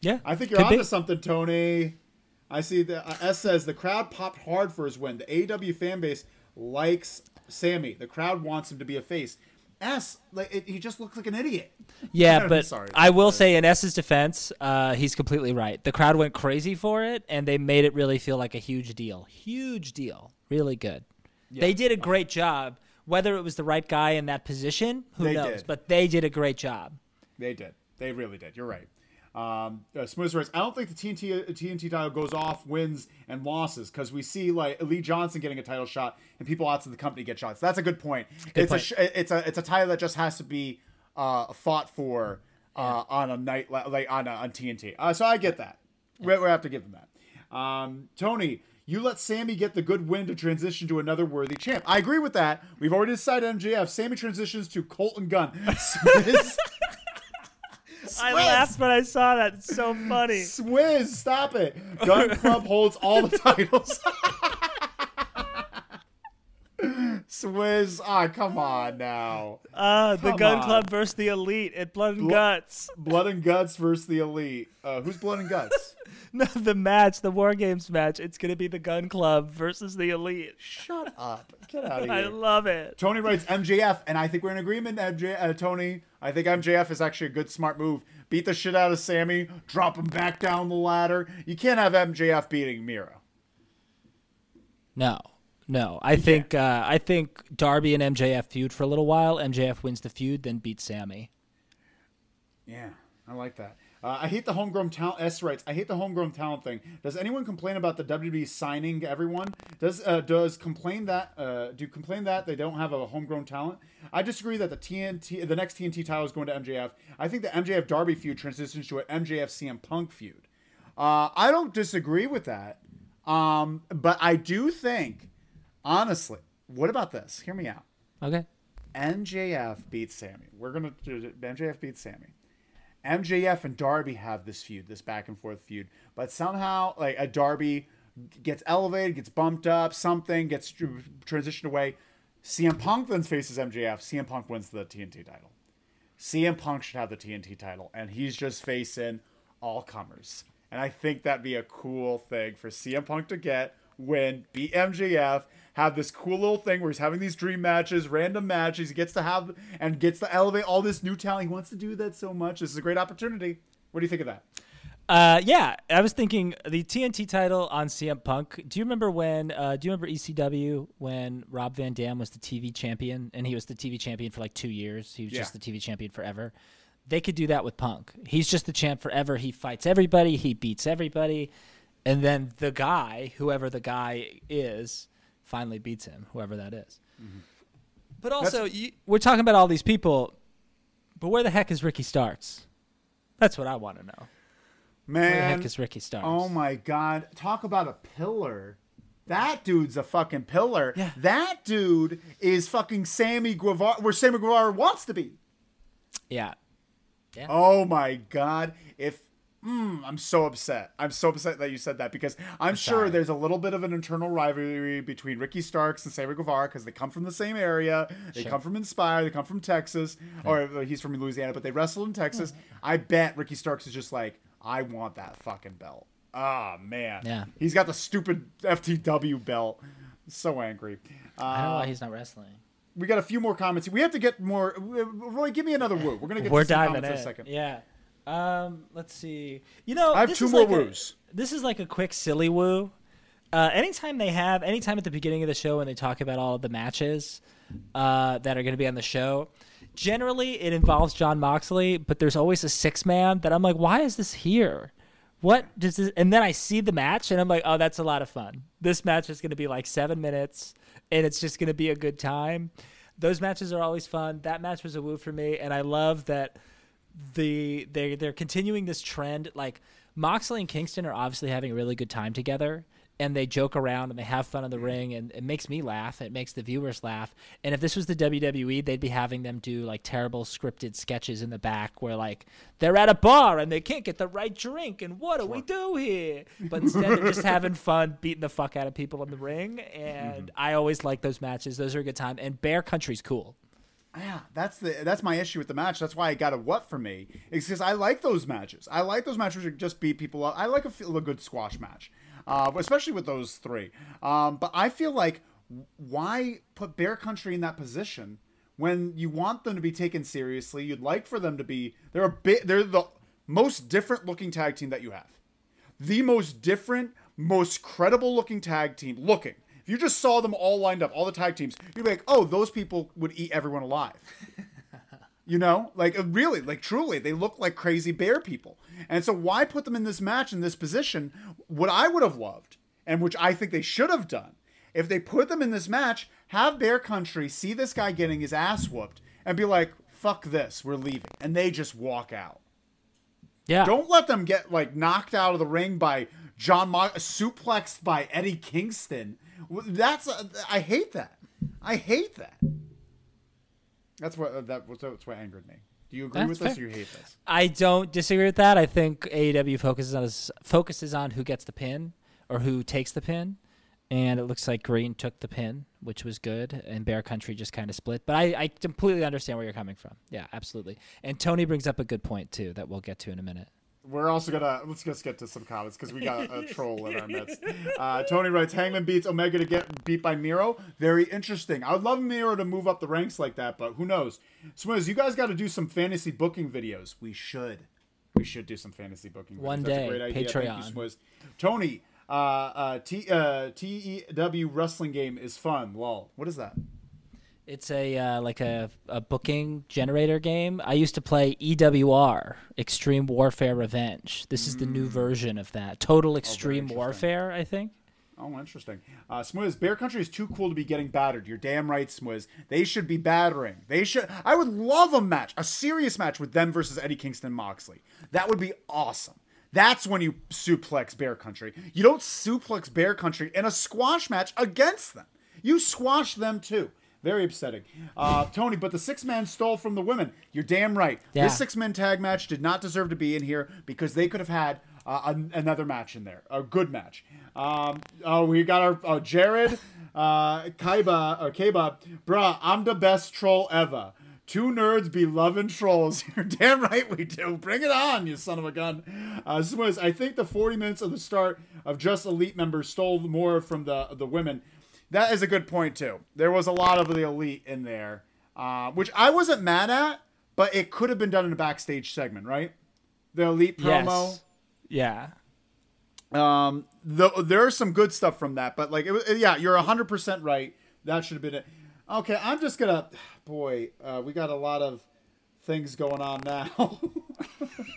yeah. I think you're Could onto be. something, Tony. I see the uh, S says the crowd popped hard for his win. The AEW fan base likes Sammy. The crowd wants him to be a face. S, like it, he just looks like an idiot. Yeah, but sorry. I will say, in S's defense, uh, he's completely right. The crowd went crazy for it, and they made it really feel like a huge deal. Huge deal. Really good. They did a great job. Whether it was the right guy in that position, who knows? did. But they did a great job. They did. They really did. You're right. Um, uh, Smooth writes, I don't think the TNT uh, TNT title goes off wins and losses because we see like Lee Johnson getting a title shot and people outside the company get shots. That's a good point. it's point. a sh- it's a it's a title that just has to be uh, fought for uh, on a night li- like on a, on TNT. Uh, so I get that. We, we have to give them that. Um, Tony, you let Sammy get the good win to transition to another worthy champ. I agree with that. We've already decided MJF. Sammy transitions to Colten Gunn. Swizz- I laughed when I saw that. It's so funny. Swizz, stop it. Gun Club holds all the titles. Swizz, ah, come on now. Uh, the Come Gun on. Club versus the Elite at Blood and Blo- Guts. Blood and Guts versus the Elite. Uh, who's Blood and Guts? No, the match, the War Games match. It's gonna be the Gun Club versus the Elite. Shut up. Get out of here. I love it. Tony writes MJF, and I think we're in agreement, MJ, uh, Tony. I think MJF is actually a good, smart move. Beat the shit out of Sammy, drop him back down the ladder. You can't have MJF beating Miro. No, no. I think uh, I think Darby and MJF feud for a little while. MJF wins the feud, then beats Sammy. Yeah, I like that. Uh, I hate the homegrown talent. S writes, I hate the homegrown talent thing. Does anyone complain about the WWE signing everyone? Does uh, does complain that uh, do complain that they don't have a homegrown talent? I disagree that the TNT the next TNT title is going to MJF. I think the MJF Darby feud transitions to an MJF CM Punk feud. Uh, I don't disagree with that, um, but I do think, honestly, what about this? Hear me out. Okay. MJF beats Sammy. We're gonna do MJF beats Sammy, MJF and Darby have this feud, this back and forth feud, but somehow like a Darby gets elevated, gets bumped up, something gets tr- transitioned away. CM Punk then faces MJF. CM Punk wins the TNT title. CM Punk should have the TNT title, and he's just facing all comers. And I think that'd be a cool thing for CM Punk to get win, beat MJF, have this cool little thing where he's having these dream matches, random matches. He gets to have and gets to elevate all this new talent. He wants to do that so much. This is a great opportunity. What do you think of that? Uh, yeah, I was thinking the TNT title on CM Punk. Do you remember when? Uh, do you remember ECW when Rob Van Dam was the TV champion and he was the TV champion for like two years? He was Yeah. just the TV champion forever. They could do that with Punk. He's just the champ forever. He fights everybody. He beats everybody, and then the guy, whoever the guy is, finally beats him, whoever that is. Mm-hmm. But also, you, we're talking about all these people, but where the heck is Ricky Starks? That's what I want to know. Man, Where the heck is Ricky Starks? oh my god, talk about a pillar. That dude's a fucking pillar. Yeah. That dude is fucking Sammy Guevara, where Sammy Guevara wants to be. Yeah. Yeah. Oh my god! If mm, I'm so upset, I'm so upset that you said that because I'm, sure sorry. there's a little bit of an internal rivalry between Ricky Starks and Sammy Guevara because they come from the same area. They Sure. come from Inspire. They come from Texas, or uh, he's from Louisiana, but they wrestled in Texas. I bet Ricky Starks is just like, I want that fucking belt. Ah man, Yeah. He's got the stupid FTW belt. So angry. Uh, I don't know why he's not wrestling. we got a few more comments. We have to get more. Roy, give me another woo. We're gonna get We're to some diving comments in. in a second. Yeah. Um, let's see. You know, I have this two is more like a- this is like a quick silly woo. Uh, anytime they have, anytime at the beginning of the show when they talk about all of the matches uh, that are going to be on the show, generally it involves John Moxley, but there's always a six man that I'm like, why is this here? What does this? And then I see the match and I'm like, oh, that's a lot of fun. This match is going to be like seven minutes and it's just going to be a good time. Those matches are always fun. That match was a woo for me, and I love that the they they're continuing this trend. Like Moxley and Kingston are obviously having a really good time together, and they joke around and they have fun in the mm-hmm. ring, and it makes me laugh. It makes the viewers laugh. And if this was the WWE, they'd be having them do like terrible scripted sketches in the back where like they're at a bar and they can't get the right drink, and what do we do here? But instead, they're just having fun, beating the fuck out of people in the ring. Mm-hmm. And I always like those matches. Those are a good time. And Bear Country's cool. Yeah, that's the that's my issue with the match. That's why I got a what for me. It's because I like those matches. I like those matches you just beat people up. I like a, a good squash match, uh, especially with those three. Um, but I feel like why put Bear Country in that position when you want them to be taken seriously? You'd like for them to be. They're a bit. They're the most different looking tag team that you have. The most different, most credible looking tag team. Looking. If you just saw them all lined up, all the tag teams, you'd be like, oh, those people would eat everyone alive. You know, like uh, really, like truly, they look like crazy bear people. And so, why put them in this match in this position? What I would have loved, and which I think they should have done, if they put them in this match, have Bear Country see this guy getting his ass whooped and be like, "Fuck this, we're leaving," and they just walk out. Yeah. Don't let them get like knocked out of the ring by John Mo- suplexed by Eddie Kingston. That's uh, I hate that. I hate that. That's what uh, that was. That's what angered me. Do you agree That's with this, or you hate this? I don't disagree with that. I think AEW focuses on focuses on who gets the pin or who takes the pin, and it looks like Green took the pin, which was good, and Bear Country just kind of split. But I, I completely understand where you're coming from. Yeah, absolutely. And Tony brings up a good point too that we'll get to in a minute. We're also gonna let's just get to some comments because we got a troll in our midst. Uh, Tony writes, "Hangman beats Omega to get beat by Miro. Very interesting. I would love Miro to move up the ranks like that, but who knows? Swizz, you guys got to do some fantasy booking videos. We should. We should do some fantasy booking. Videos. One That's day, a great idea. Thank you, Patreon. Swizz. Tony, uh, uh, T uh, TEW wrestling game is fun. Lol. What is that? It's a uh, like a, a booking generator game. I used to play EWR, Extreme Warfare Revenge. This is the new version of that. Total Extreme interesting. Warfare, I think. Oh, interesting. Uh, Smwiz, Bear Country is too cool to be getting battered. You're damn right, Smwiz. They should be battering. They should. I would love a match, a serious match with them versus Eddie Kingston Moxley. That would be awesome. That's when you suplex Bear Country. You don't suplex Bear Country in a squash match against them. You squash them too. Very upsetting. Uh, Tony, but the six man stole from the women. You're damn right. Yeah. This six man tag match did not deserve to be in here because they could have had uh, an- another match in there, a good match. Um, oh, we got our uh, Jared, uh, Kaiba, or Kaiba, bruh, I'm the best troll ever. Two nerds be loving trolls. You're damn right we do. Bring it on, you son of a gun. Uh, Swizz, I think the 40 minutes of the start of just elite members stole more from the the women. That is a good point too. There was a lot of the elite in there, uh, which I wasn't mad at, but it could have been done in a backstage segment, right? The elite promo. Yes. Yeah. Um, the, there's some good stuff from that, but like, it, was- yeah, you're 100% right. That should have been it. Okay, I'm just gonna, boy, uh, we got a lot of things going on now.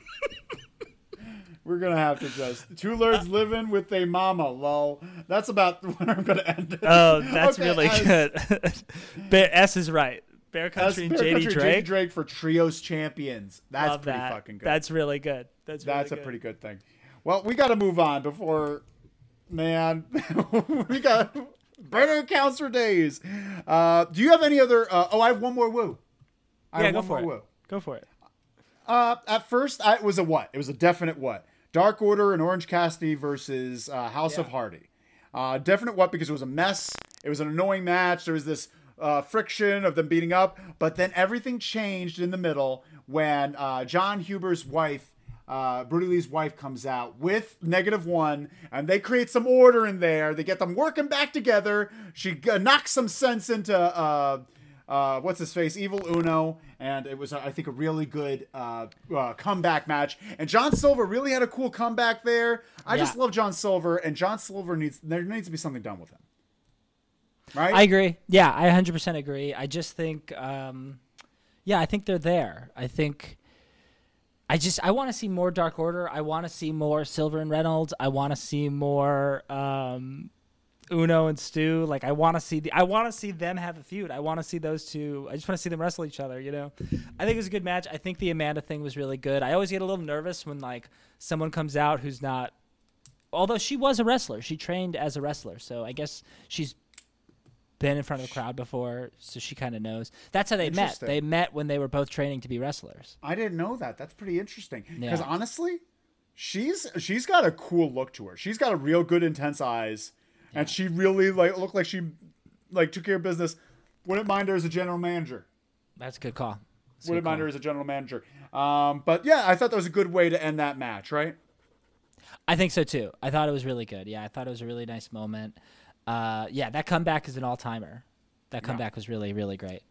We're gonna have to just two nerds living with a mama, lol. That's about when I'm gonna end it. Oh, that's Okay, really as- good. Bear, S is right. Bear Country and Bear JD Country, Drake. Drake for trios champions. That's Love pretty that. fucking good. That's really good. That's really That's a pretty good thing. Well, we got to move on before, man. we got burner counts for days. Uh, do you have any other? Uh, oh, I have one more woo. I Yeah, have go for more it. woo. Go for it. Uh, at first, I, it was a what? It was a definite what? Dark Order and Orange Cassidy versus uh, House of Hardy. Uh, definite what? Because it was a mess. It was an annoying match. There was this uh, friction of them beating up, but then everything changed in the middle when uh, Jon Huber's wife, uh, Brodie Lee's wife, comes out with negative one, and they create some order in there. They get them working back together. She uh, knocks some sense into. Uh, what's his face, Evil Uno, and it was, uh, I think, a really good uh, uh, comeback match. And John Silver really had a cool comeback there. I just love John Silver, and John Silver needs there needs to be something done with him, right? I agree. Yeah, I 100% agree. I just think, um, yeah, I think they're there. I think. I just I want to see more Dark Order. I want to see more Silver and Reynolds. I want to see more um, Uno and Stu. Like I want to see the I want to see them have a feud. I want to see those two. I just want to see them wrestle each other. You know, I think it was a good match. I think the Amanda thing was really good. I always get a little nervous when like someone comes out who's not. Although she was a wrestler, she trained as a wrestler, so I guess she's been in front of a crowd before, so she kind of knows. That's how they met. They met when they were both training to be wrestlers. I didn't know that. That's pretty interesting. Because Yeah. honestly, she's she's got a cool look to her. She's got a real good intense eyes, and she really like looked like she like took care of business. Wouldn't mind her as a general manager. That's a good call. That's Wouldn't good mind call. her as a general manager. Um, but yeah, I thought that was a good way to end that match, right? I think so too. I thought it was really good. Yeah, I thought it was a really nice moment. Uh, yeah, that comeback is an all timer. That comeback was really, really great.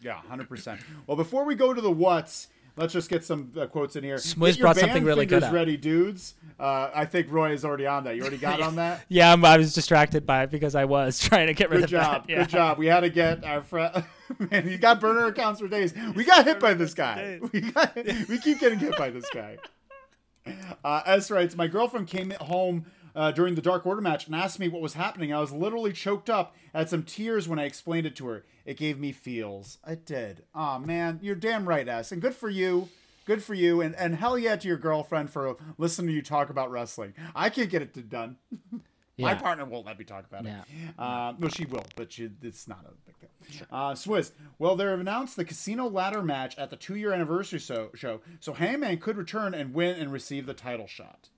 Yeah, hundred percent. Well, before we go to the what's, let's just get some uh, quotes in here. Your brought something really good up. ready, dudes. Uh, I think Roy is already on that. You already got on that. Yeah, I'm, I was distracted by it because I was trying to get rid Good of job. that. Yeah. Good job. We had to get our friend. Man, you got burner accounts for days. We got hit by this guy. We got. We keep getting hit by this guy. Uh, S writes, my girlfriend came home uh, during the Dark Order match and asked me what was happening. I was literally choked up, had some tears when I explained it to her. It gave me feels. It did. Aw, man, you're damn right, S. And good for you. Good for you. And, and hell yeah to your girlfriend for listening to you talk about wrestling. I can't get it done. My Yeah. partner won't let me talk about Yeah. it. Uh, well, she will, but she, it's not a big thing. Uh, Swizz, well, they've announced the casino ladder match at the two year anniversary so, show, so Hangman could return and win and receive the title shot.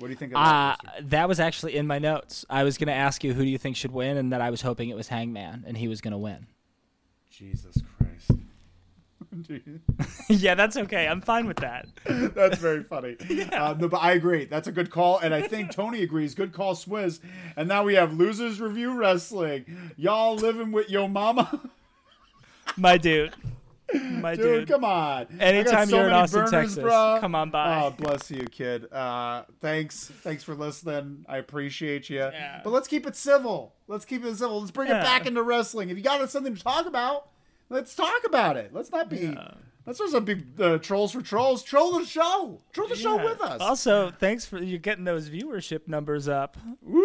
What do you think of Uh, that? that was actually in my notes. I was going to ask you who do you think should win, and that I was hoping it was Hangman, and he was going to win. Jesus Christ. yeah, that's okay. I'm fine with that. That's very funny. Uh, no, but I agree. That's a good call. And I think Tony agrees. Good call, Swizz. And now we have Losers Review Wrestling. Y'all living with yo mama? My dude. My Dude, dude. come on. Anytime so you're in Austin, burners, Texas, bruh. come on by. Oh, bless you, kid. Uh, thanks. Thanks for listening. I appreciate you. Yeah. But let's keep it civil. Let's keep it civil. Let's bring it back into wrestling. If you got something to talk about, let's talk about it. Let's not be. Let's not be uh, trolls for trolls. Troll the show. Troll the show with us. Also, thanks for you getting those viewership numbers up. Woo!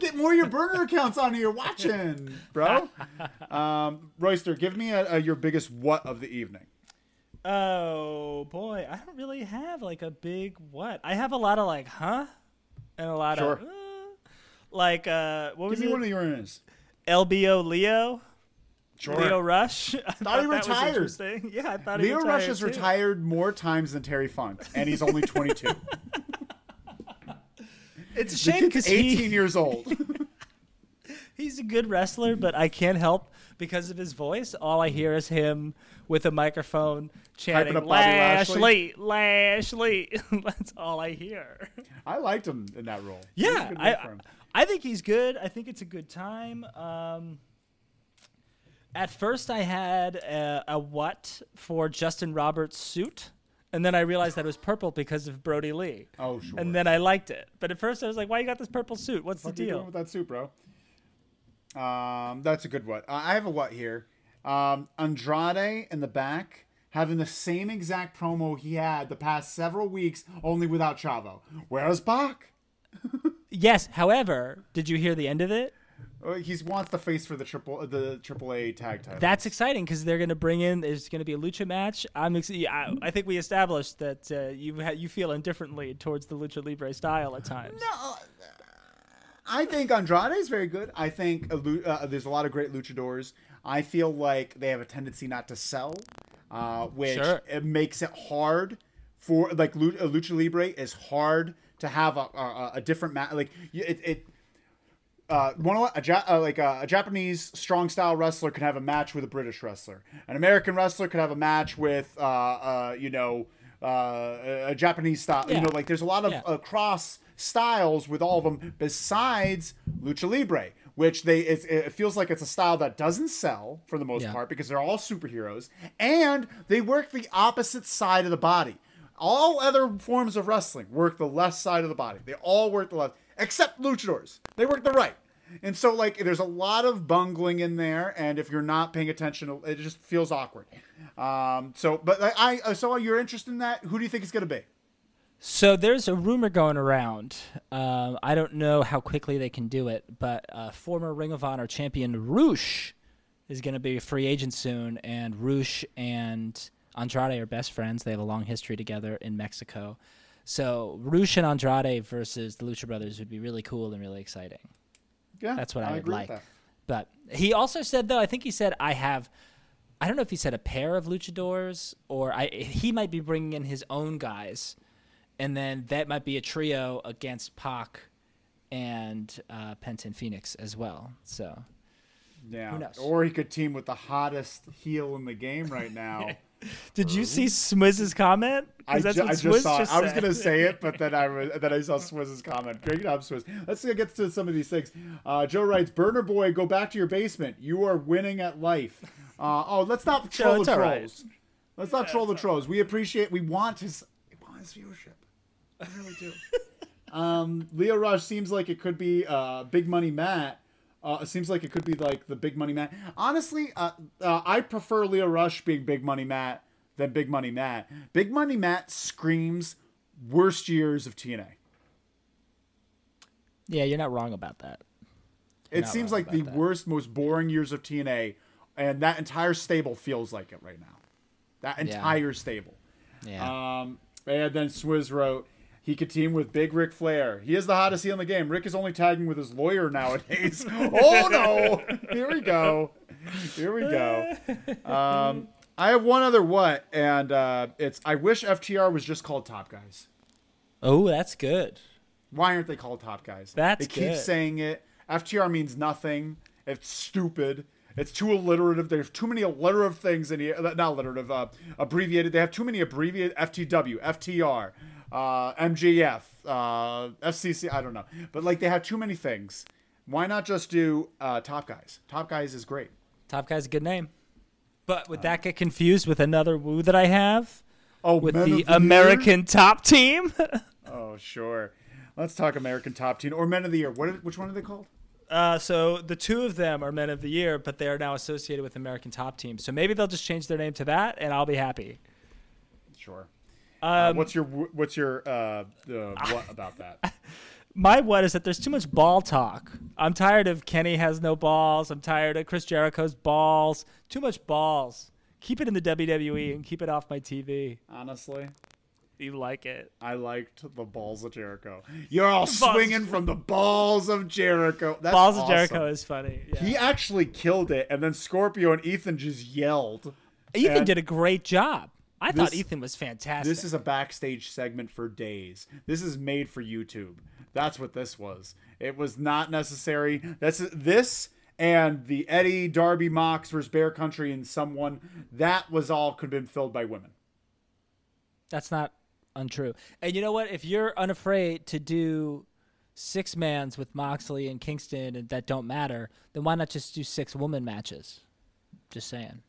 Get more of your burner accounts on here watching, bro. Um, Royster, give me a, a, your biggest what of the evening. Oh boy, I don't really have like a big what. I have a lot of like huh, and a lot Sure. of uh, like uh, what was Give me it? one of yours. LBO Lio. Sure. Lio Rush. I thought, he that retired. Yeah, I thought he Lio Rush has too. retired more times than Terry Funk, and he's only 22. It's a shame because 18 he, years old. he's a good wrestler, but I can't help because of his voice. All I hear is him with a microphone chanting up Lashley, Lashley. That's all I hear. I liked him in that role. It was a Yeah, I. I think he's good. I think it's a good time. Um, at first, I had a, a what for Justin Roberts' suit, and then I realized that it was purple because of Brody Lee. Oh, sure. And then I liked it. But at first, I was like, "Why you got this purple suit? What's the What doing deal?" with that suit, bro? Um, that's a good what. Uh, I have a what here. Um, Andrade in the back having the same exact promo he had the past several weeks, only without Chavo. Where's Bach? Yes. However, did you hear the end of it? Uh, he wants the face for the triple the triple A tag title. That's exciting because they're going to bring in. There's going to be a lucha match. I'm. Ex- I, I think we established that uh, you ha- you feel indifferently towards the lucha libre style at times. No, I think Andrade is very good. I think uh, there's a lot of great luchadors. I feel like they have a tendency not to sell, uh, which Sure. it makes it hard for like lu- lucha libre is hard to have a a, a different match. Like it. it uh, one a, ja- uh, like a, a Japanese strong style wrestler could have a match with a British wrestler. An American wrestler could have a match with, uh, uh, you know, uh, a- Japanese style. You know, like there's a lot of Yeah. uh, cross styles with all of them besides lucha libre which they it feels like it's a style that doesn't sell for the most Yeah. part because they're all superheroes and they work the opposite side of the body all other forms of wrestling work the left side of the body they all work the left except luchadors they work the right and so like there's a lot of bungling in there and if you're not paying attention it just feels awkward um so but like, i so you're interested in that who do you think it's going to be So there's a rumor going around. Um, I don't know how quickly they can do it, but uh, former Ring of Honor champion Rush is going to be a free agent soon, and Rush and Andrade are best friends. They have a long history together in Mexico. So Rush and Andrade versus the Lucha Brothers would be really cool and really exciting. yeah That's what I, would agree like. But he also said though, I think he said I have I don't know if he said a pair of luchadors or I he might be bringing in his own guys and then that might be a trio against Pac and uh, Penta and Fénix as well. So Yeah. Or he could team with the hottest heel in the game right now. Did you see Swizz's comment? I, ju- I just saw. it. I was gonna say it, but then I was, then I saw Swizz's comment. Great job, Swizz. Let's get to some of these things. Uh, Joe writes, "Burner boy, go back to your basement. You are winning at life." Uh, oh, let's not troll the all right. trolls. Let's not troll the trolls. We appreciate. We want his. We want his viewership. We really do. um, Lio Rush seems like it could be uh, Big Money Matt. Uh, it seems like it could be like the Big Money Matt. Honestly, uh, uh, I prefer Lio Rush being Big Money Matt than Big Money Matt. Big Money Matt screams worst years of TNA. Yeah, you're not wrong about that. It seems like the that. worst, most boring years of TNA, and that entire stable feels like it right now. That Yeah. entire stable. Yeah. Um, and then Swizz wrote, he could team with Big Ric Flair. He is the hottest heel in the game. Ric is only tagging with his lawyer nowadays. oh no! Here we go. Here we go. Um, I have one other what, and uh, it's I wish FTR was just called Top Guys. oh, that's good. Why aren't they called Top Guys? That's they keep good. saying it. FTR means nothing. It's stupid. It's too alliterative. There's too many alliterative things in here. Not alliterative. Uh, abbreviated. They have too many abbreviated. FTW, FTR, uh, MGF, uh, FCC. I don't know. But like they have too many things. Why not just do uh, Top Guys? Top Guys is great. Top guy's is a good name. But would that get confused with another woo that I have? Oh, With the Year? American top team? Oh, sure. Let's talk American Top Team or Men of the Year. What? Which one are they called? Uh, so the two of them are men of the year, but they are now associated with American Top Team. So maybe they'll just change their name to that, and I'll be happy. Sure. Uh, Um, what's your What's your uh, uh, what about that? my what is that there's too much ball talk. I'm tired of Kenny has no balls. I'm tired of Chris Jericho's balls. Too much balls. Keep it in the WWE and keep it off my TV. honestly. You like it. I liked the balls of Jericho. You're all Balls- swinging from the balls of Jericho. That's Balls of. Jericho is funny. Yeah. He actually killed it, and then Scorpio and Ethan just yelled. Ethan and did a great job. I thought Ethan was fantastic. This is a backstage segment for days. This is made for YouTube. That's what this was. It was not necessary. That's this and the Eddie Darby Mox versus Bear Country and someone that was all could have been filled by women. That's not untrue. And you know what? If you're unafraid to do six mans with Moxley and Kingston and that don't matter, then why not just do six woman matches? Just saying.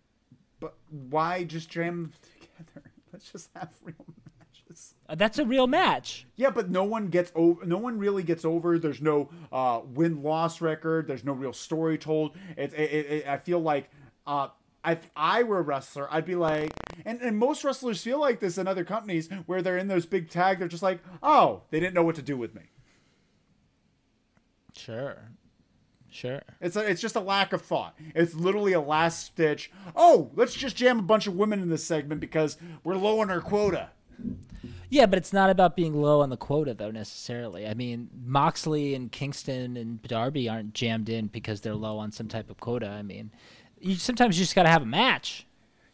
But why just jam together? Let's just have real matches. Uh, that's a real match. Yeah, but no one gets over. No one really gets over. There's no uh, win loss record. There's no real story told. It, it, it, it- I feel like uh, if I were a wrestler, I'd be like, and, and most wrestlers feel like this in other companies where they're in those big tag. They're just like, oh, they didn't know what to do with me. Sure. Sure. It's a, it's just a lack of thought. It's literally a last stitch. Oh, let's just jam a bunch of women in this segment because we're low on our quota. Yeah, but it's not about being low on the quota though necessarily. I mean, Moxley and Kingston and Darby aren't jammed in because they're low on some type of quota. I mean, you sometimes you just got to have a match.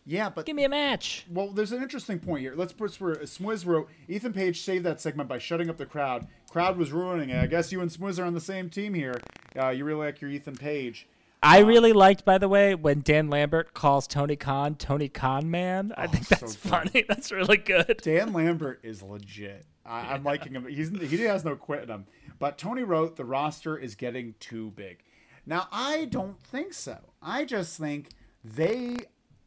Yeah, but Give me a match. Well, there's an interesting point here. Let's put where Smiz wrote Ethan Page saved that segment by shutting up the crowd. Crowd was ruining it. I guess you and Smiz are on the same team here. Uh, you really like your Ethan Page. I really liked, by the way, when Dan Lambert calls Tony Khan Tony Khan Man. I think so that's good. funny. That's really good. Dan Lambert is legit. I, I'm liking him. He's he has no quit in him. But Tony wrote the roster is getting too big. Now I don't think so. I just think they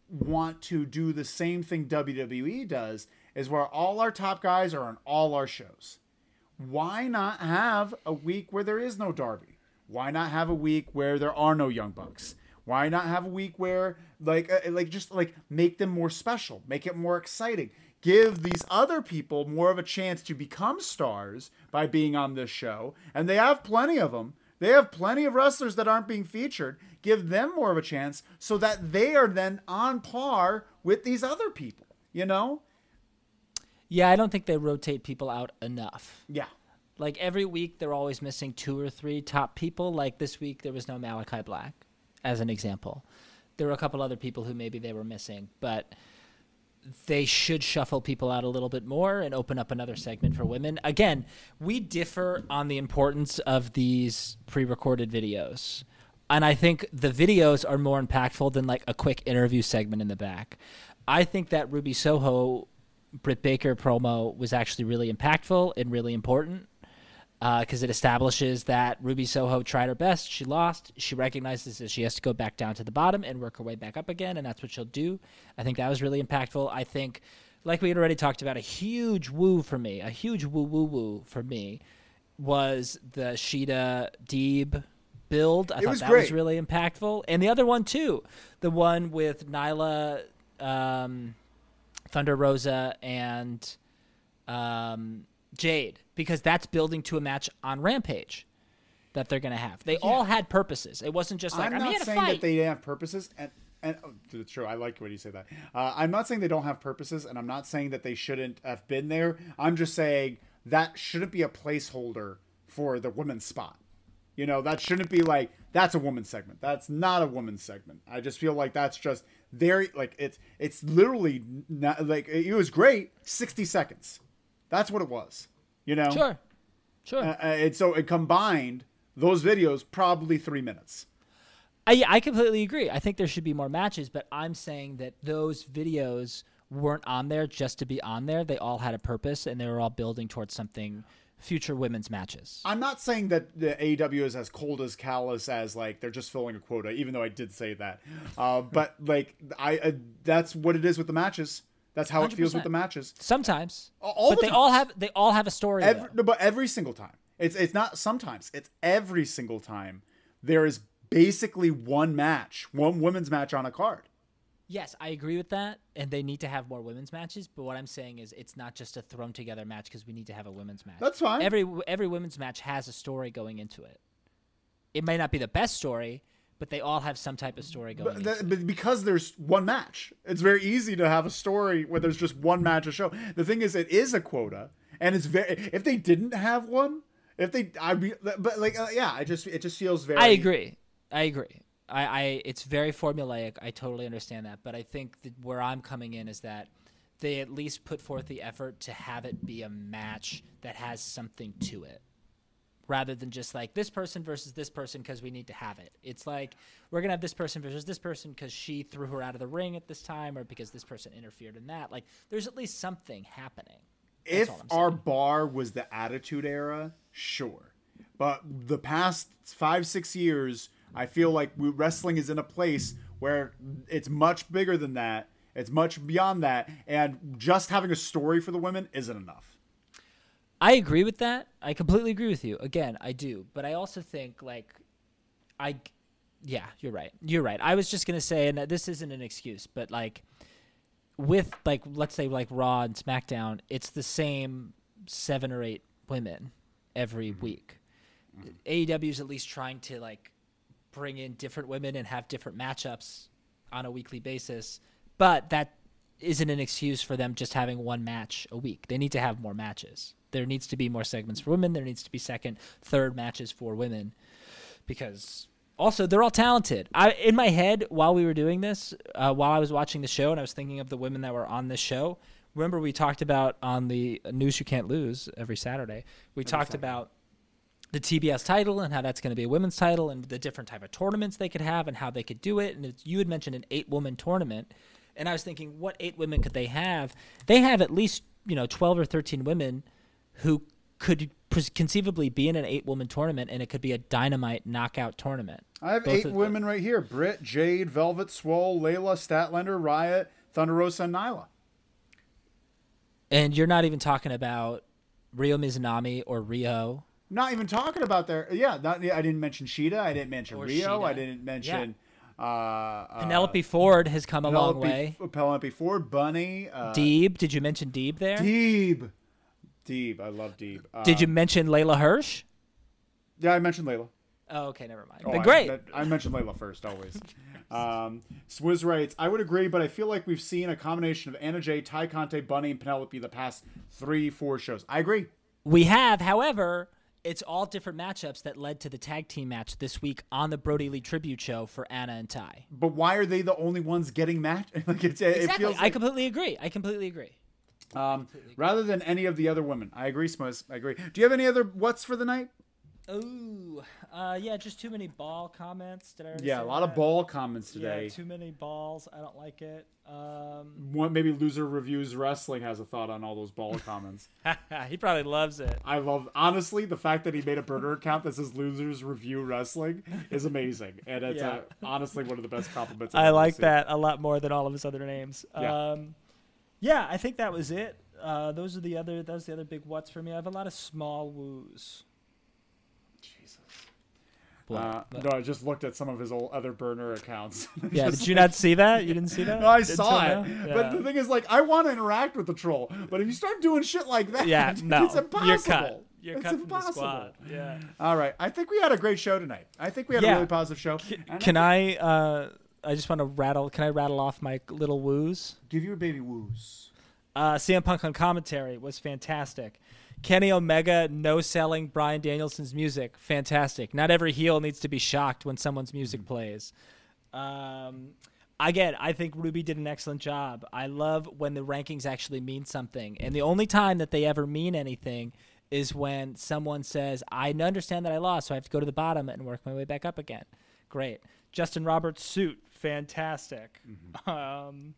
want to do the same thing WWE does, is where all our top guys are on all our shows. Why not have a week where there is no Darby? Why not have a week where there are no Young Bucks? Why not have a week where like uh, like just like make them more special, make it more exciting, give these other people more of a chance to become stars by being on this show, and they have plenty of them. They have plenty of wrestlers that aren't being featured. Give them more of a chance so that they are then on par with these other people. You know? Yeah, I don't think they rotate people out enough. Yeah. Like every week, they're always missing two or three top people. Like this week, there was no Malachi Black, as an example. There were a couple other people who maybe they were missing, but they should shuffle people out a little bit more and open up another segment for women. Again, we differ on the importance of these pre-recorded videos. And I think the videos are more impactful than like a quick interview segment in the back. I think that Ruby Soho Britt Baker promo was actually really impactful and really important because it establishes that Ruby Soho tried her best. She lost. She recognizes that she has to go back down to the bottom and work her way back up again, and that's what she'll do. I think that was really impactful. I think, like we had already talked about, a huge woo for me, a huge woo woo woo for me was the Shida Deeb build. I thought was that was really impactful. And the other one, too, the one with Nyla. Um, Thunder Rosa and um, Jade because that's building to a match on Rampage that they're gonna have. They all had purposes. It wasn't just like I'm I'm, not saying that they didn't have purposes, and and oh, it's true. I like when you say that. Uh, I'm not saying they don't have purposes, and I'm not saying that they shouldn't have been there. I'm just saying that shouldn't be a placeholder for the women's spot. You know, that shouldn't be like that's a woman's segment. That's not a woman's segment. I just feel like that's just very like it's it's literally not like it was great. Sixty seconds. That's what it was. You know. sure, sure. Uh, uh, and so it combined those videos probably three minutes. I I completely agree. I think there should be more matches, but I'm saying that those videos weren't on there just to be on there. They all had a purpose, and they were all building towards something. Future women's matches. I'm not saying that the AEW is as cold as callous as like they're just filling a quota, even though I did say that. Uh, but like I, uh, that's what it is with the matches. That's how it feels with the matches. Sometimes, all but the they all have they all have a story. Every, no, but every single time, it's it's not sometimes. It's every single time. There is basically one match, one women's match on a card. Yes, I agree with that, and they need to have more women's matches. But what I'm saying is, it's not just a thrown together match because we need to have a women's match. That's fine. Every every women's match has a story going into it. It may not be the best story, but they all have some type of story going. But, that, but because there's one match, it's very easy to have a story where there's just one match a show. The thing is, it is a quota, and it's very. If they didn't have one, if they, I'd be, but like, uh, yeah, I just, it just feels very. I agree. I agree. I, I it's very formulaic. I totally understand that, but I think that where I'm coming in is that they at least put forth the effort to have it be a match that has something to it. Rather than just like this person versus this person because we need to have it. It's like we're gonna have this person versus this person because she threw her out of the ring at this time, or because this person interfered in that. Like, there's at least something happening. That's if our bar was the Attitude Era, sure, but the past five six years, I feel like we, wrestling is in a place where it's much bigger than that. It's much beyond that, and just having a story for the women isn't enough. I agree with that. I completely agree with you. Again, I do, but I also think like I yeah, you're right. You're right. I was just going to say and this isn't an excuse, but like with like let's say like Raw and SmackDown, it's the same 7 or 8 women every mm-hmm. week. AEW is at least trying to like bring in different women and have different matchups on a weekly basis, but that isn't an excuse for them just having one match a week. They need to have more matches. There needs to be more segments for women. There needs to be second, third matches for women because also they're all talented. I in my head while we were doing this, uh, while I was watching the show and I was thinking of the women that were on this show. Remember we talked about on the news you can't lose every Saturday. We talked about the TBS title and how that's going to be a women's title and the different type of tournaments they could have and how they could do it. And it's, you had mentioned an eight woman tournament, and I was thinking, what eight women could they have? They have at least you know twelve or thirteen women who could pres- conceivably be in an eight woman tournament, and it could be a dynamite knockout tournament. I have Both eight of the- women right here: Britt, Jade, Velvet, Swole, Leyla, Statlander, Riot, Thunder Rosa, and Nyla. And you're not even talking about Ryo Mizunami or Rio. Not even talking about their yeah. Not, yeah I didn't mention Shida. I didn't mention Or Rio. I didn't mention uh, uh, Penelope Ford has come a long Penelope, way. Penelope Ford, Bunny, uh, Deeb, did you mention Deeb there? Deeb. Deeb, I love Deeb. Uh, Did you mention Leyla Hirsch? Yeah, I mentioned Leyla. Oh, okay, never mind. Oh, But I- great. that- I, mentioned Leyla first, always. um, Swizz writes, I would agree, but I feel like we've seen a combination of Anna Jay, Tay Conti, Bunny, and Penelope the past three, four shows. I agree. We have, however, it's all different matchups that led to the tag team match this week on the Brodie Lee tribute show for Anna and Ty. But why are they the only ones getting matched? like it's, it Exactly. feels I completely agree. I completely agree. um, rather than any of the other women. I agree, Smuzz. I agree. Do you have any other what's for the night? Ooh, uh, yeah, just too many ball comments. Did I Yeah, a lot of ball comments Yeah, today. too many balls. I don't like it. Um, One, maybe Loser Reviews Wrestling has a thought on all those ball comments. he probably loves it. I love honestly the fact that he made a burner account that says "Losers Review Wrestling" is amazing, and it's Yeah. uh honestly one of the best compliments. I've I like seen. that a lot more than all of his other names. Yeah. Um, yeah, I think that was it. Uh, those are the other. Those are the other big whats for me. I have a lot of small woos. Jesus. Uh, no, I just looked at some of his old other burner accounts. yeah, did you like- not see that? You didn't see that? No, I Until saw it, now? but the thing is, like, I want to interact with the troll, but if you start doing shit like that, yeah, no, it's impossible. you're cut. You're it's cut from impossible. the squad. Yeah. All right, I think we had a great show tonight. I think we had a really positive show. And Can I? Uh, I just want to rattle. Can I rattle off my little woos? give your baby woos? Uh, CM Punk on commentary was fantastic. Kenny Omega no selling Bryan Danielson's music, fantastic. Not every heel needs to be shocked when someone's music plays. Um, again, I think Ruby did an excellent job. I love when the rankings actually mean something, and the only time that they ever mean anything is when someone says, "I understand that I lost, so I have to go to the bottom and work my way back up again." Great. Justin Roberts' suit, fantastic. Um,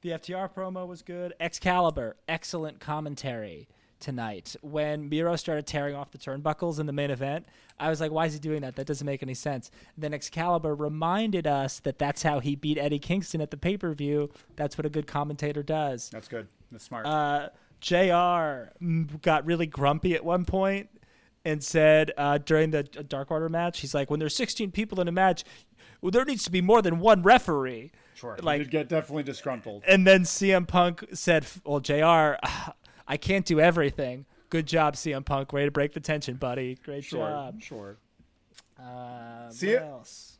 the FTR promo was good. Excalibur, excellent commentary tonight. When Miro started tearing off the turnbuckles in the main event, I was like, why is he doing that? That doesn't make any sense. Then Excalibur reminded us that that's how he beat Eddie Kingston at the pay per view. That's what a good commentator does. That's good. That's smart. Uh, JR got really grumpy at one point and said uh, during the Dark Order match, he's like, when there's 16 people in a match, well, there needs to be more than one referee. sure. like- you get definitely disgruntled. And then CM Punk said, "Well, Jr., I can't do everything. Good job, CM Punk. Way to break the tension, buddy. Great Sure. job." Sure. Uh, See what it? else?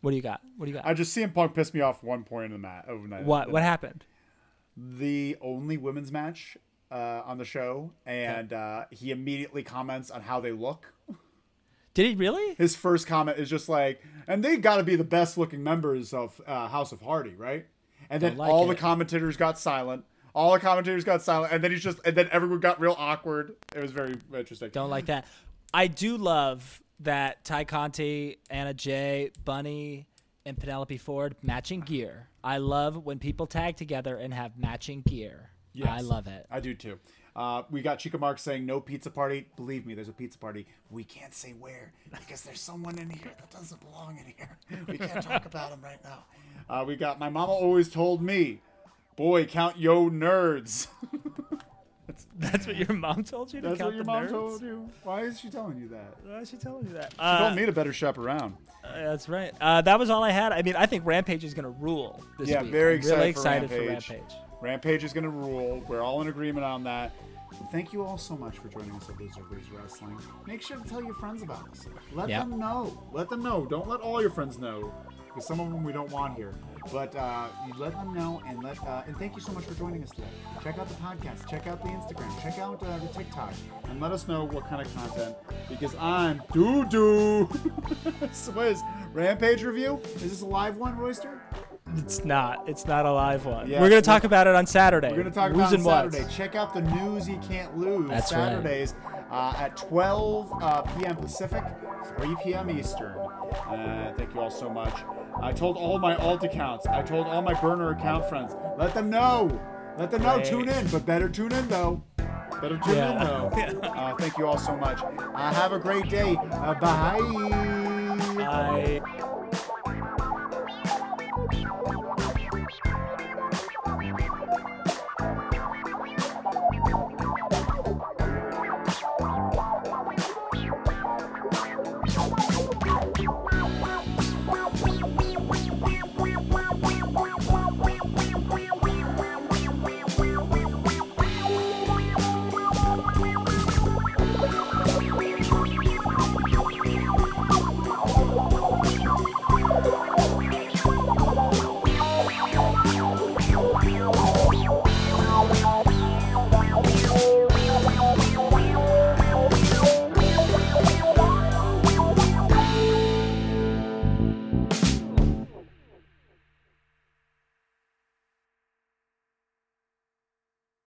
What do you got? What do you got? I just CM Punk pissed me off one point in the match overnight. what what happened? The only women's match uh, on the show, and uh, he immediately comments on how they look. Did he really? His first comment is just like, and they got to be the best looking members of uh, House of Hardy, right? And then Don't like all the commentators got silent. All the commentators got silent, and then he's just, and then everyone got real awkward. It was very interesting. Don't like that. I do love that Tay Conti, Anna Jay, Bunny, and Penelope Ford matching gear. I love when people tag together and have matching gear. Yes. I love it. I do too. Uh, we got Chica Mark saying no pizza party. Believe me, there's a pizza party. We can't say where because there's someone in here that doesn't belong in here. We can't talk about him right now. Uh, we got my mama always told me, boy, count yo nerds. That's that's what your mom told you to count. That's what your mom nerds? told you. Why is she telling you that? Why is she telling you that? She Uh, told me to better shop around. uh, that's right. Uh, that was all I had. I mean, I think Rampage is going to rule this Yeah, week. very I'm excited really for excited for Rampage. Rampage. Rampage is going to rule. We're all in agreement on that. Thank you all so much for joining us at Loser Lose Wrestling. Make sure to tell your friends about us. Let Yep. them know. Let them know. Don't let all your friends know, because some of them we don't want here. But uh, you let them know, and let uh, and thank you so much for joining us today. Check out the podcast. Check out the Instagram. Check out uh, the TikTok, and let us know what kind of content. Because I'm doo doo. so what is Rampage review? Is this a live one, Royster? It's not. It's not a live one. Yeah, We're going to talk about it on Saturday. We're going to talk about it on. Saturday. Check out the news you can't lose. That's right. Uh, at 12 uh, p.m. Pacific, 3 p.m. Eastern. Uh, thank you all so much. I told all my alt accounts. I told all my burner account friends. Let them know. Let them know. Great. Tune in, but better tune in though. Better tune Yeah. in though. Uh, thank you all so much. Uh, have a great day. Uh, bye. I.